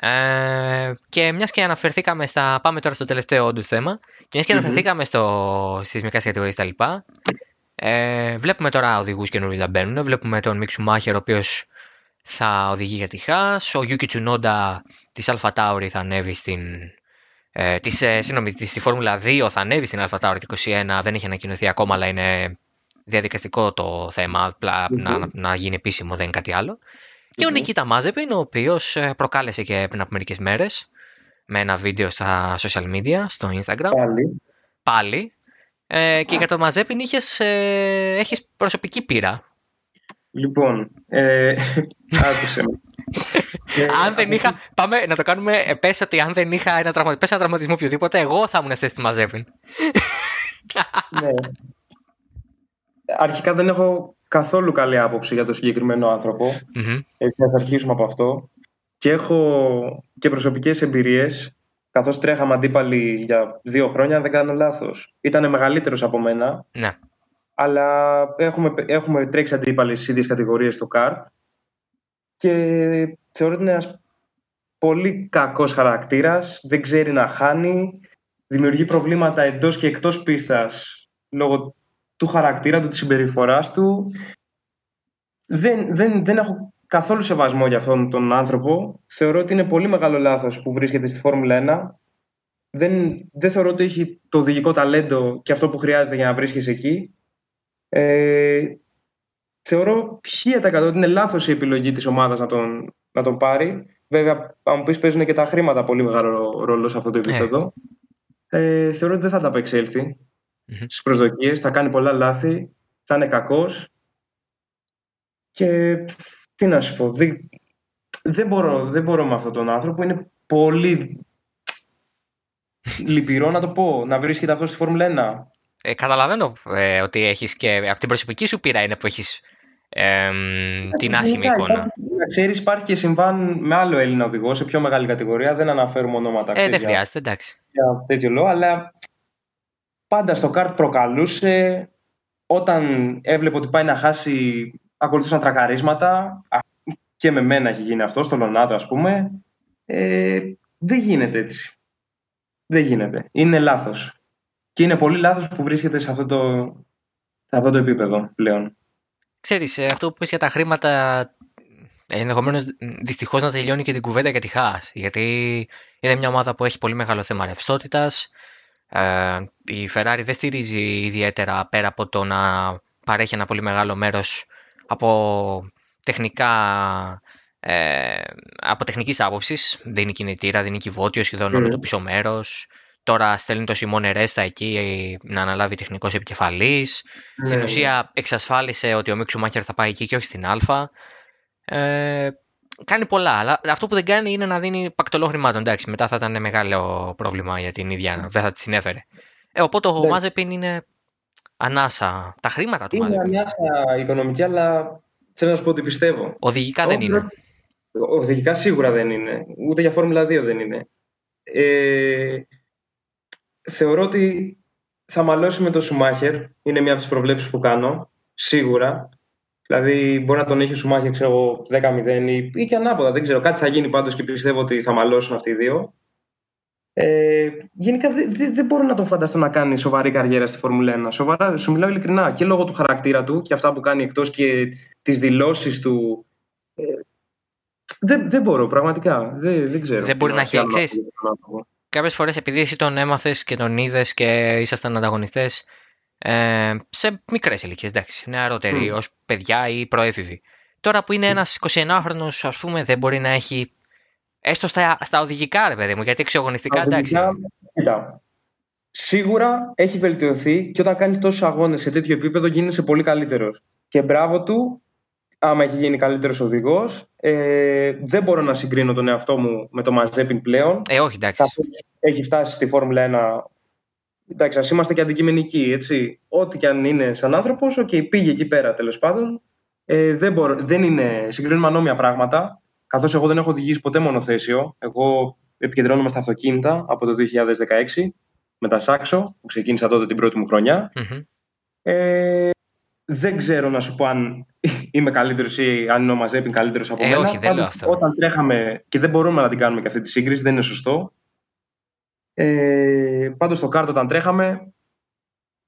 Ε, και μιας και αναφερθήκαμε στα. Πάμε τώρα στο τελευταίο όντως θέμα. Και μιας και αναφερθήκαμε στο, στις μικρές κατηγορίες κτλ. Ε, βλέπουμε τώρα οδηγούς καινούριους να μπαίνουν. Βλέπουμε τον Μικ Σουμάχερ, ο οποίος θα οδηγεί για τη Haas. Ο Γιούκι Τσουνόντα της Αλφα Τάουρι θα ανέβει στην. Ε, της, ε, συγγνώμη, στη Φόρμουλα 2 θα ανέβει στην Αλφα Τάουρι 21. Δεν έχει ανακοινωθεί ακόμα, αλλά είναι διαδικαστικό το θέμα. να, να γίνει επίσημο, δεν είναι κάτι άλλο. Και ο Νικήτα Μάζεπιν, ο οποίος ε, προκάλεσε και πριν από μερικές μέρες με ένα βίντεο στα social media, στο Instagram. Πάλι. Πάλι. Ε, και για τον Μαζέπιν είχες, ε, έχεις προσωπική πείρα. Λοιπόν, ε, <laughs> άκουσε με. αν δεν είχα, πάμε να το κάνουμε, ε, πες ότι αν δεν είχα ένα, τραυμα, πες ένα τραυματισμό οποιοδήποτε, εγώ θα ήμουν θέση του Μαζέπιν. ναι. Αρχικά δεν έχω καθόλου καλή άποψη για το συγκεκριμένο άνθρωπο. Mm-hmm. Έτσι, θα αρχίσουμε από αυτό. Και έχω και προσωπικές εμπειρίες, καθώς τρέχαμε αντίπαλοι για δύο χρόνια, αν δεν κάνω λάθος. Ήταν μεγαλύτερος από μένα. Ναι. Αλλά έχουμε, έχουμε τρέξει αντίπαλοι στις ίδιες κατηγορίες στο καρτ. Και θεωρώ ότι είναι ένας πολύ κακός χαρακτήρας. Δεν ξέρει να χάνει. Δημιουργεί προβλήματα εντός και εκτός πίστας λόγω του χαρακτήρα του, της συμπεριφοράς του. Δεν, δεν, δεν έχω καθόλου σεβασμό για αυτόν τον άνθρωπο. Θεωρώ ότι είναι πολύ μεγάλο λάθος που βρίσκεται στη Φόρμουλα 1. Δεν, δεν θεωρώ ότι έχει το οδηγικό ταλέντο και αυτό που χρειάζεται για να βρίσκεσαι εκεί. Ε, θεωρώ 1000% ότι είναι λάθος η επιλογή της ομάδας να τον, να τον πάρει. Βέβαια, αν μου πεις παίζουν και τα χρήματα πολύ μεγάλο ρόλο σε αυτό το επίπεδο. Ε, θεωρώ ότι δεν θα τα απεξέλθει mm-hmm. στις προσδοκίες, θα κάνει πολλά λάθη, θα είναι κακός και τι να σου πω, δεν, δεν, μπορώ, δεν μπορώ με αυτόν τον άνθρωπο, είναι πολύ <laughs> λυπηρό να το πω, να βρίσκεται αυτός στη Φόρμουλα 1. Ε, καταλαβαίνω ε, ότι έχεις και από την προσωπική σου πείρα είναι που έχεις ε, την άσχημη εικόνα. Να ξέρεις, υπάρχει και συμβάν με άλλο Έλληνα οδηγό σε πιο μεγάλη κατηγορία, δεν αναφέρουμε ονόματα. Ε, δεν χρειάζεται, εντάξει. Για τέτοιο λόγο, αλλά πάντα στο καρτ προκαλούσε. Όταν έβλεπε ότι πάει να χάσει, ακολουθούσαν τρακαρίσματα. Και με μένα έχει γίνει αυτό, στο Λονάτο ας πούμε. Ε, δεν γίνεται έτσι. Δεν γίνεται. Είναι λάθος. Και είναι πολύ λάθος που βρίσκεται σε αυτό το, σε αυτό το επίπεδο πλέον. Ξέρεις, ε, αυτό που πες για τα χρήματα ενδεχομένως δυστυχώς να τελειώνει και την κουβέντα για τη ΧΑΣ. Γιατί είναι μια ομάδα που έχει πολύ μεγάλο θέμα ρευστότητας. Ε, η Ferrari δεν στηρίζει ιδιαίτερα πέρα από το να παρέχει ένα πολύ μεγάλο μέρος από τεχνικά ε, από τεχνικής άποψης. Δίνει κινητήρα, δίνει κυβότιο σχεδόν όλο το πίσω μέρος. Τώρα στέλνει το Σιμών Ρέστα εκεί να αναλάβει τεχνικός επικεφαλής. Στην ουσία εξασφάλισε ότι ο Μίξου Μάκερ θα πάει εκεί και όχι στην Α. Ε, κάνει πολλά, αλλά αυτό που δεν κάνει είναι να δίνει πακτολό χρημάτων. Εντάξει, μετά θα ήταν μεγάλο πρόβλημα για την ίδια, δεν θα τη συνέφερε. Ε, οπότε ο Μάζεπιν είναι ανάσα. Τα χρήματα του Είναι ανάσα οικονομική, αλλά θέλω να σου πω ότι πιστεύω. Οδηγικά δεν είναι. Οδηγικά σίγουρα δεν είναι. Ούτε για Φόρμουλα 2 δεν είναι. Ε, θεωρώ ότι θα μαλώσει με το Σουμάχερ. Είναι μια από τις προβλέψεις που κάνω. Σίγουρα. Δηλαδή, μπορεί να τον έχει ο Σουμάχερ, ξέρω εγώ, 10-0 ή, ή και ανάποδα. Δεν ξέρω. Κάτι θα γίνει πάντως και πιστεύω ότι θα μαλώσουν αυτοί οι δύο. Ε, γενικά δεν δε, μπορώ να τον φανταστώ να κάνει σοβαρή καριέρα στη Φόρμουλα 1. Σοβαρά, σου μιλάω ειλικρινά. Και λόγω του χαρακτήρα του και αυτά που κάνει εκτός και τις δηλώσεις του. Ε, δεν, δεν μπορώ, πραγματικά. Δεν, δεν ξέρω. Δεν μπορεί να έχει εξή. Κάποιες φορές, επειδή εσύ τον έμαθες και τον είδες και ήσασταν ανταγωνιστές ε, σε μικρές ηλικίες, εντάξει, νεαρότεροι, mm. ως παιδιά ή προέφηβοι. Τώρα που είναι ένας 29χρονο, ας πούμε, δεν μπορεί να έχει Έστω στα, στα οδηγικά, ρε παιδί μου, γιατί εξωαγωνιστικά εντάξει. Κοίτα. Σίγουρα έχει βελτιωθεί και όταν κάνει τόσους αγώνες σε τέτοιο επίπεδο γίνεσαι πολύ καλύτερος. Και μπράβο του, άμα έχει γίνει καλύτερος οδηγός. Ε, δεν μπορώ να συγκρίνω τον εαυτό μου με το Μαζέπιν πλέον. Ε, όχι, εντάξει. Έχει φτάσει στη Φόρμουλα εντάξει, ας είμαστε και αντικειμενικοί, έτσι. Ό,τι και αν είναι σαν άνθρωπος, OK, okay, πήγε εκεί πέρα τέλος πάντων. Ε, δεν, μπορώ, δεν είναι, συγκρίνουμε ανώμια πράγματα. Καθώς εγώ δεν έχω οδηγήσει ποτέ μονοθέσιο. Εγώ επικεντρώνομαι στα αυτοκίνητα από το 2016 με τα Σάξο, που ξεκίνησα τότε την πρώτη μου χρονια Ε, δεν ξέρω να σου πω αν είμαι καλύτερος ή αν είναι ο Μαζέπιν καλύτερος από ε, μένα. Όχι, δεν λέω αυτό. Όταν τρέχαμε, και δεν μπορούμε να την κάνουμε και αυτή τη σύγκριση, δεν είναι σωστό. Ε, Πάντως στο κάρτο, όταν τρέχαμε,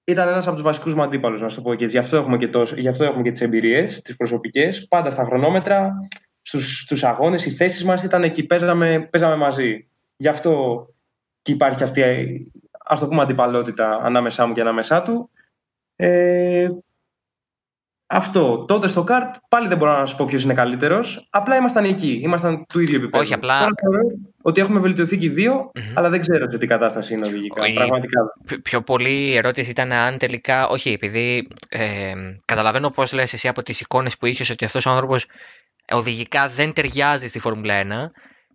ήταν ένας από τους βασικούς μου αντίπαλους, να σου το πω και Γι' αυτό έχουμε και, τόσο, γι αυτό έχουμε και τις εμπειρίες, τις προσωπικές. Πάντα στα χρονόμετρα, στους αγώνες, οι θέσεις μας ήταν εκεί, παίζαμε, παίζαμε μαζί. Γι' αυτό και υπάρχει αυτή, ας το πούμε, αντιπαλότητα ανάμεσά μου και ανάμεσά του. Ε, αυτό. Τότε στο καρτ πάλι δεν μπορώ να σας πω ποιος είναι καλύτερος. Απλά ήμασταν εκεί. Ήμασταν του ίδιου επίπεδου. Όχι, απλά. ότι έχουμε βελτιωθεί και οι δυο αλλά δεν ξέρω τι κατάσταση είναι οδηγικά. Όχι, πραγματικά. Πιο πολύ η ερώτηση ήταν αν τελικά. Όχι, επειδή ε, καταλαβαίνω πώς λες εσύ από τις εικόνες που είχες ότι αυτός ο άνθρωπος οδηγικά δεν ταιριάζει στη Φόρμουλα 1.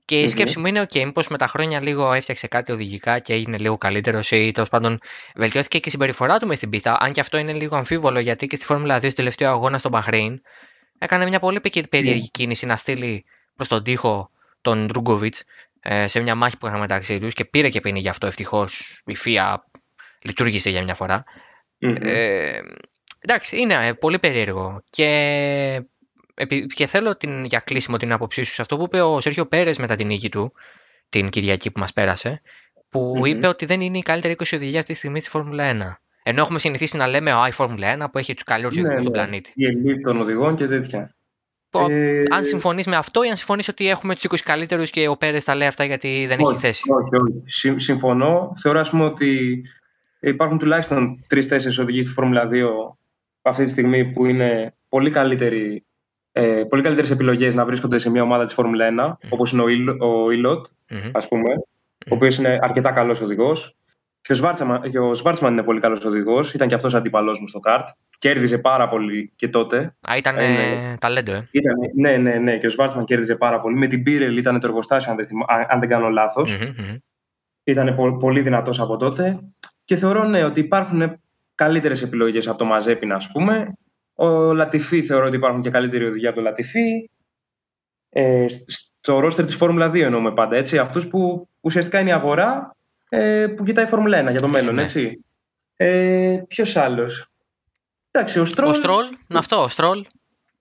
Και η σκέψη μου είναι: OK, μήπως με τα χρόνια λίγο έφτιαξε κάτι οδηγικά και έγινε λίγο καλύτερο ή τέλος πάντων βελτιώθηκε και η συμπεριφορά του μες στην πίστα. Αν και αυτό είναι λίγο αμφίβολο γιατί και στη Φόρμουλα 2 στο τελευταίο αγώνα στο Μπαχρέιν έκανε μια πολύ περίεργη ναι. κίνηση να στείλει προς τον τοίχο τον Ρούγκοβιτς ε, σε μια μάχη που είχαν μεταξύ τους και πήρε και πίνει γι' αυτό. Ευτυχώς η ΦΙΑ λειτουργήσε για μια φορα Ε, εντάξει, είναι πολύ περίεργο. Και και θέλω την, για κλείσιμο την άποψή σου σε αυτό που είπε ο Σέρχιο Πέρες μετά την νίκη του, την Κυριακή που μας πέρασε, που είπε ότι δεν είναι η καλύτερη 20 οδηγία αυτή τη στιγμή στη Φόρμουλα 1. Ενώ έχουμε συνηθίσει να λέμε Α, η Φόρμουλα 1 που έχει τους καλύτερους οδηγούς στον πλανήτη. Η ελίτ των οδηγών και τέτοια. Ε... Αν συμφωνείς με αυτό ή αν συμφωνείς ότι έχουμε τους 20 καλύτερους και ο Πέρες τα λέει αυτά γιατί δεν όχι, έχει θέση. Όχι, όχι. Συμφωνώ. Θεωρώ πούμε, ότι υπάρχουν τουλάχιστον τρει-τέσσερι οδηγοί στη Φόρμουλα 2 αυτή τη στιγμή που είναι πολύ καλύτεροι ε, πολύ καλύτερες επιλογές να βρίσκονται σε μια ομάδα της Φόρμουλα 1, όπως είναι ο, Ιλ, ο Ιλότ, ας πούμε, ο οποίος είναι αρκετά καλός οδηγός. Και ο Σβάρτσμαν είναι πολύ καλός οδηγός. Ήταν και αυτός αντίπαλό μου στο καρτ. Κέρδιζε πάρα πολύ και τότε. Α, ήταν ε, ταλέντο, ε. Ήταν, ναι, ναι, ναι. Και ο Σβάρτσμαν κέρδιζε πάρα πολύ. Με την Πίρελ ήταν το εργοστάσιο, αν δεν, θυμα, αν δεν κάνω λάθος. Mm-hmm, Ήταν πο, πολύ δυνατός από τότε. Και θεωρώ ναι, ότι υπάρχουν καλύτερες επιλογές από το Μαζέπιν, ας πούμε. Ο Λατιφί θεωρώ ότι υπάρχουν και καλύτεροι οδηγοί από το Λατιφί. Ε, στο ρόστερ της Φόρμουλα 2 εννοούμε πάντα. Έτσι, αυτούς που ουσιαστικά είναι η αγορά ε, που κοιτάει η Φόρμουλα 1 για το μέλλον. Ναι. Έτσι. Ε, Ποιος άλλος; Εντάξει, ο Στρόλ. Ο Στρόλ, αυτό, ο Στρόλ.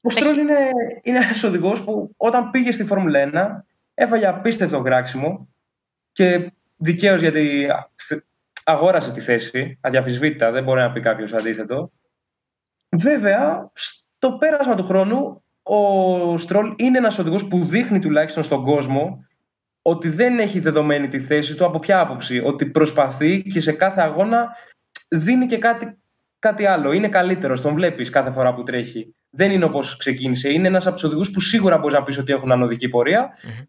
Ο Στρόλ είναι, είναι ένας οδηγός που όταν πήγε στη Φόρμουλα 1 έφαγε απίστευτο γράξιμο και δικαίως γιατί αγόρασε τη θέση, αδιαφυσβήτητα, δεν μπορεί να πει κάποιος αντίθετο. Βέβαια, στο πέρασμα του χρόνου, ο Στρόλ είναι ένας οδηγός που δείχνει τουλάχιστον στον κόσμο ότι δεν έχει δεδομένη τη θέση του από ποια άποψη. Ότι προσπαθεί και σε κάθε αγώνα δίνει και κάτι, κάτι άλλο. Είναι καλύτερος, τον βλέπεις κάθε φορά που τρέχει. Δεν είναι όπως ξεκίνησε. Είναι ένας από τους οδηγούς που σίγουρα μπορείς να πεις ότι έχουν ανωδική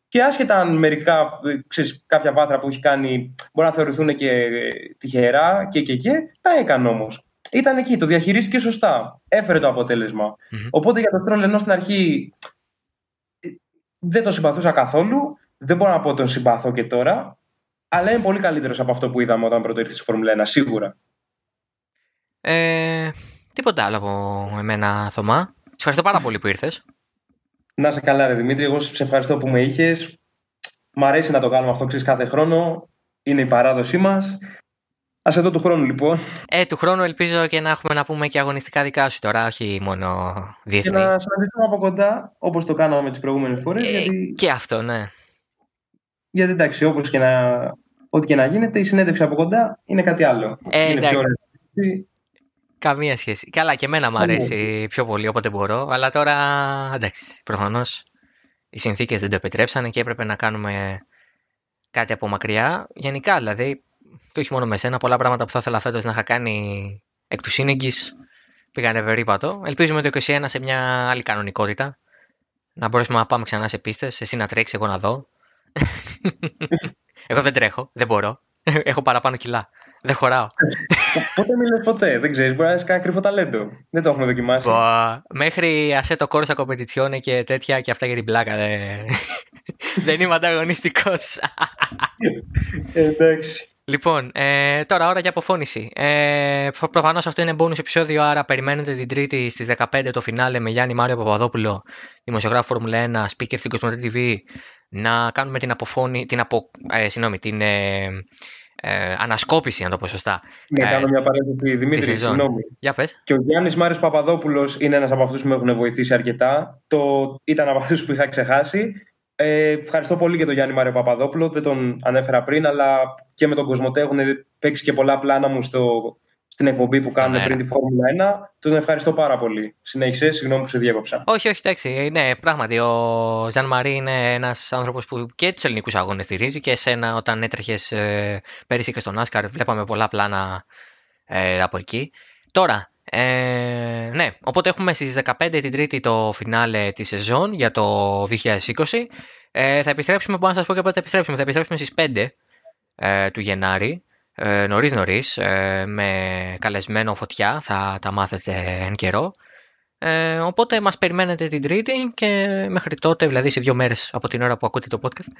Και άσχετα αν μερικά, ξέρεις, κάποια βάθρα που έχει κάνει μπορεί να θεωρηθούν και τυχερά και και και, τα έκανε όμως ήταν εκεί, το διαχειρίστηκε σωστά. Έφερε το αποτελεσμα Οπότε για τον Στρόλ, ενώ στην αρχή ε, δεν τον συμπαθούσα καθόλου, δεν μπορώ να πω τον συμπαθώ και τώρα, αλλά είναι πολύ καλύτερος από αυτό που είδαμε όταν πρώτο ήρθε στη Φόρμουλα 1, σίγουρα. Ε, τίποτα άλλο από εμένα, Θωμά. Σε ευχαριστώ πάρα πολύ που ήρθες. Να σε καλά, ρε Δημήτρη. Εγώ σε ευχαριστώ που με είχες. Μ' αρέσει να το κάνουμε αυτό ξέρεις, κάθε χρόνο. Είναι η παράδοσή μας. Α εδώ του χρόνου λοιπόν. Ε, του χρόνου ελπίζω και να έχουμε να πούμε και αγωνιστικά δικά σου τώρα, όχι μόνο διεθνή. Και να συναντηθούμε από κοντά, όπως το κάναμε τις προηγούμενες φορές. Ε, γιατί... Και αυτό, ναι. Γιατί εντάξει, όπως και να. Ό,τι και να γίνεται, η συνέντευξη από κοντά είναι κάτι άλλο. Ε, είναι πιο Καμία σχέση. Καλά, και εμένα μου αρέσει πιο πολύ όποτε μπορώ. Αλλά τώρα, εντάξει, προφανώς οι συνθήκες δεν το επιτρέψανε και έπρεπε να κάνουμε κάτι από μακριά. Γενικά, δηλαδή, και όχι μόνο με σένα, πολλά πράγματα που θα ήθελα φέτος να είχα κάνει εκ του σύνεγγυ πήγανε περίπατο. Ελπίζουμε το 2021 σε μια άλλη κανονικότητα. Να μπορέσουμε να πάμε ξανά σε πίστες, εσύ να τρέξεις, εγώ να δω. <laughs> εγώ δεν τρέχω, δεν μπορώ. <laughs> Έχω παραπάνω κιλά. Δεν χωράω. Πότε μιλέ ποτέ, δεν ξέρεις. Μπορεί να έχεις κανένα κρυφό ταλέντο. Δεν το έχουμε δοκιμάσει. Μέχρι το κόρσα κομπετιτσιόνε και τέτοια και αυτά για την πλάκα. Δεν, <laughs> δεν είμαι ανταγωνιστικός. Εντάξει. Λοιπόν, ε, τώρα ώρα για αποφώνηση. Ε, Προφανώς αυτό είναι bonus επεισόδιο, άρα περιμένετε την Τρίτη στις 15 το φινάλε με Γιάννη Μάριο Παπαδόπουλο, δημοσιογράφο Φόρμουλα 1, speaker στην Κοσμοτέ TV, να κάνουμε την αποφώνη, την, απο, ε, συγγνώμη, την ε, ε, ανασκόπηση, αν το πω σωστά. Ναι, ε, κάνω μια παρένθεση, Δημήτρη, συγγνώμη. Για πες. Και ο Γιάννης Μάριος Παπαδόπουλος είναι ένας από αυτούς που με έχουν βοηθήσει αρκετά. Το ήταν από αυτούς που είχα ξεχάσει. Ε, ευχαριστώ πολύ για τον Γιάννη Μάριο Παπαδόπουλο. Δεν τον ανέφερα πριν, αλλά και με τον Κοσμοτέ έχουν παίξει και πολλά πλάνα μου στο, στην εκπομπή που κάνουν πριν τη Φόρμουλα 1. Τον ευχαριστώ πάρα πολύ. Συνέχισε, συγγνώμη που σε διέκοψα. Όχι, όχι, εντάξει. Ναι, πράγματι. Ο Ζαν Μαρί είναι ένας άνθρωπος που και τους ελληνικούς αγώνες στηρίζει και εσένα όταν έτρεχες ε, πέρυσι και στον Άσκαρ, βλέπαμε πολλά πλάνα ε, από εκεί. Τώρα, ε, ναι, οπότε έχουμε στις 15 την Τρίτη το φινάλε της σεζόν για το 2020. Ε, θα επιστρέψουμε, μπορώ να σας πω και πότε θα επιστρέψουμε. Θα επιστρέψουμε στις 5 ε, του Γενάρη, ε, νωρίς νωρίς, ε, με καλεσμένο φωτιά, θα τα μάθετε εν καιρό. Ε, οπότε μας περιμένετε την Τρίτη και μέχρι τότε, δηλαδή σε δύο μέρες από την ώρα που ακούτε το podcast.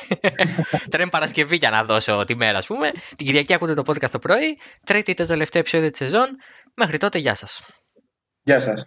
<laughs> Τώρα είναι Παρασκευή για να δώσω τη μέρα, ας πούμε. Την Κυριακή ακούτε το podcast το πρωί. Τρίτη το τελευταίο επεισόδιο της σεζόν. Μέχρι τότε, γεια σας. Γεια σας.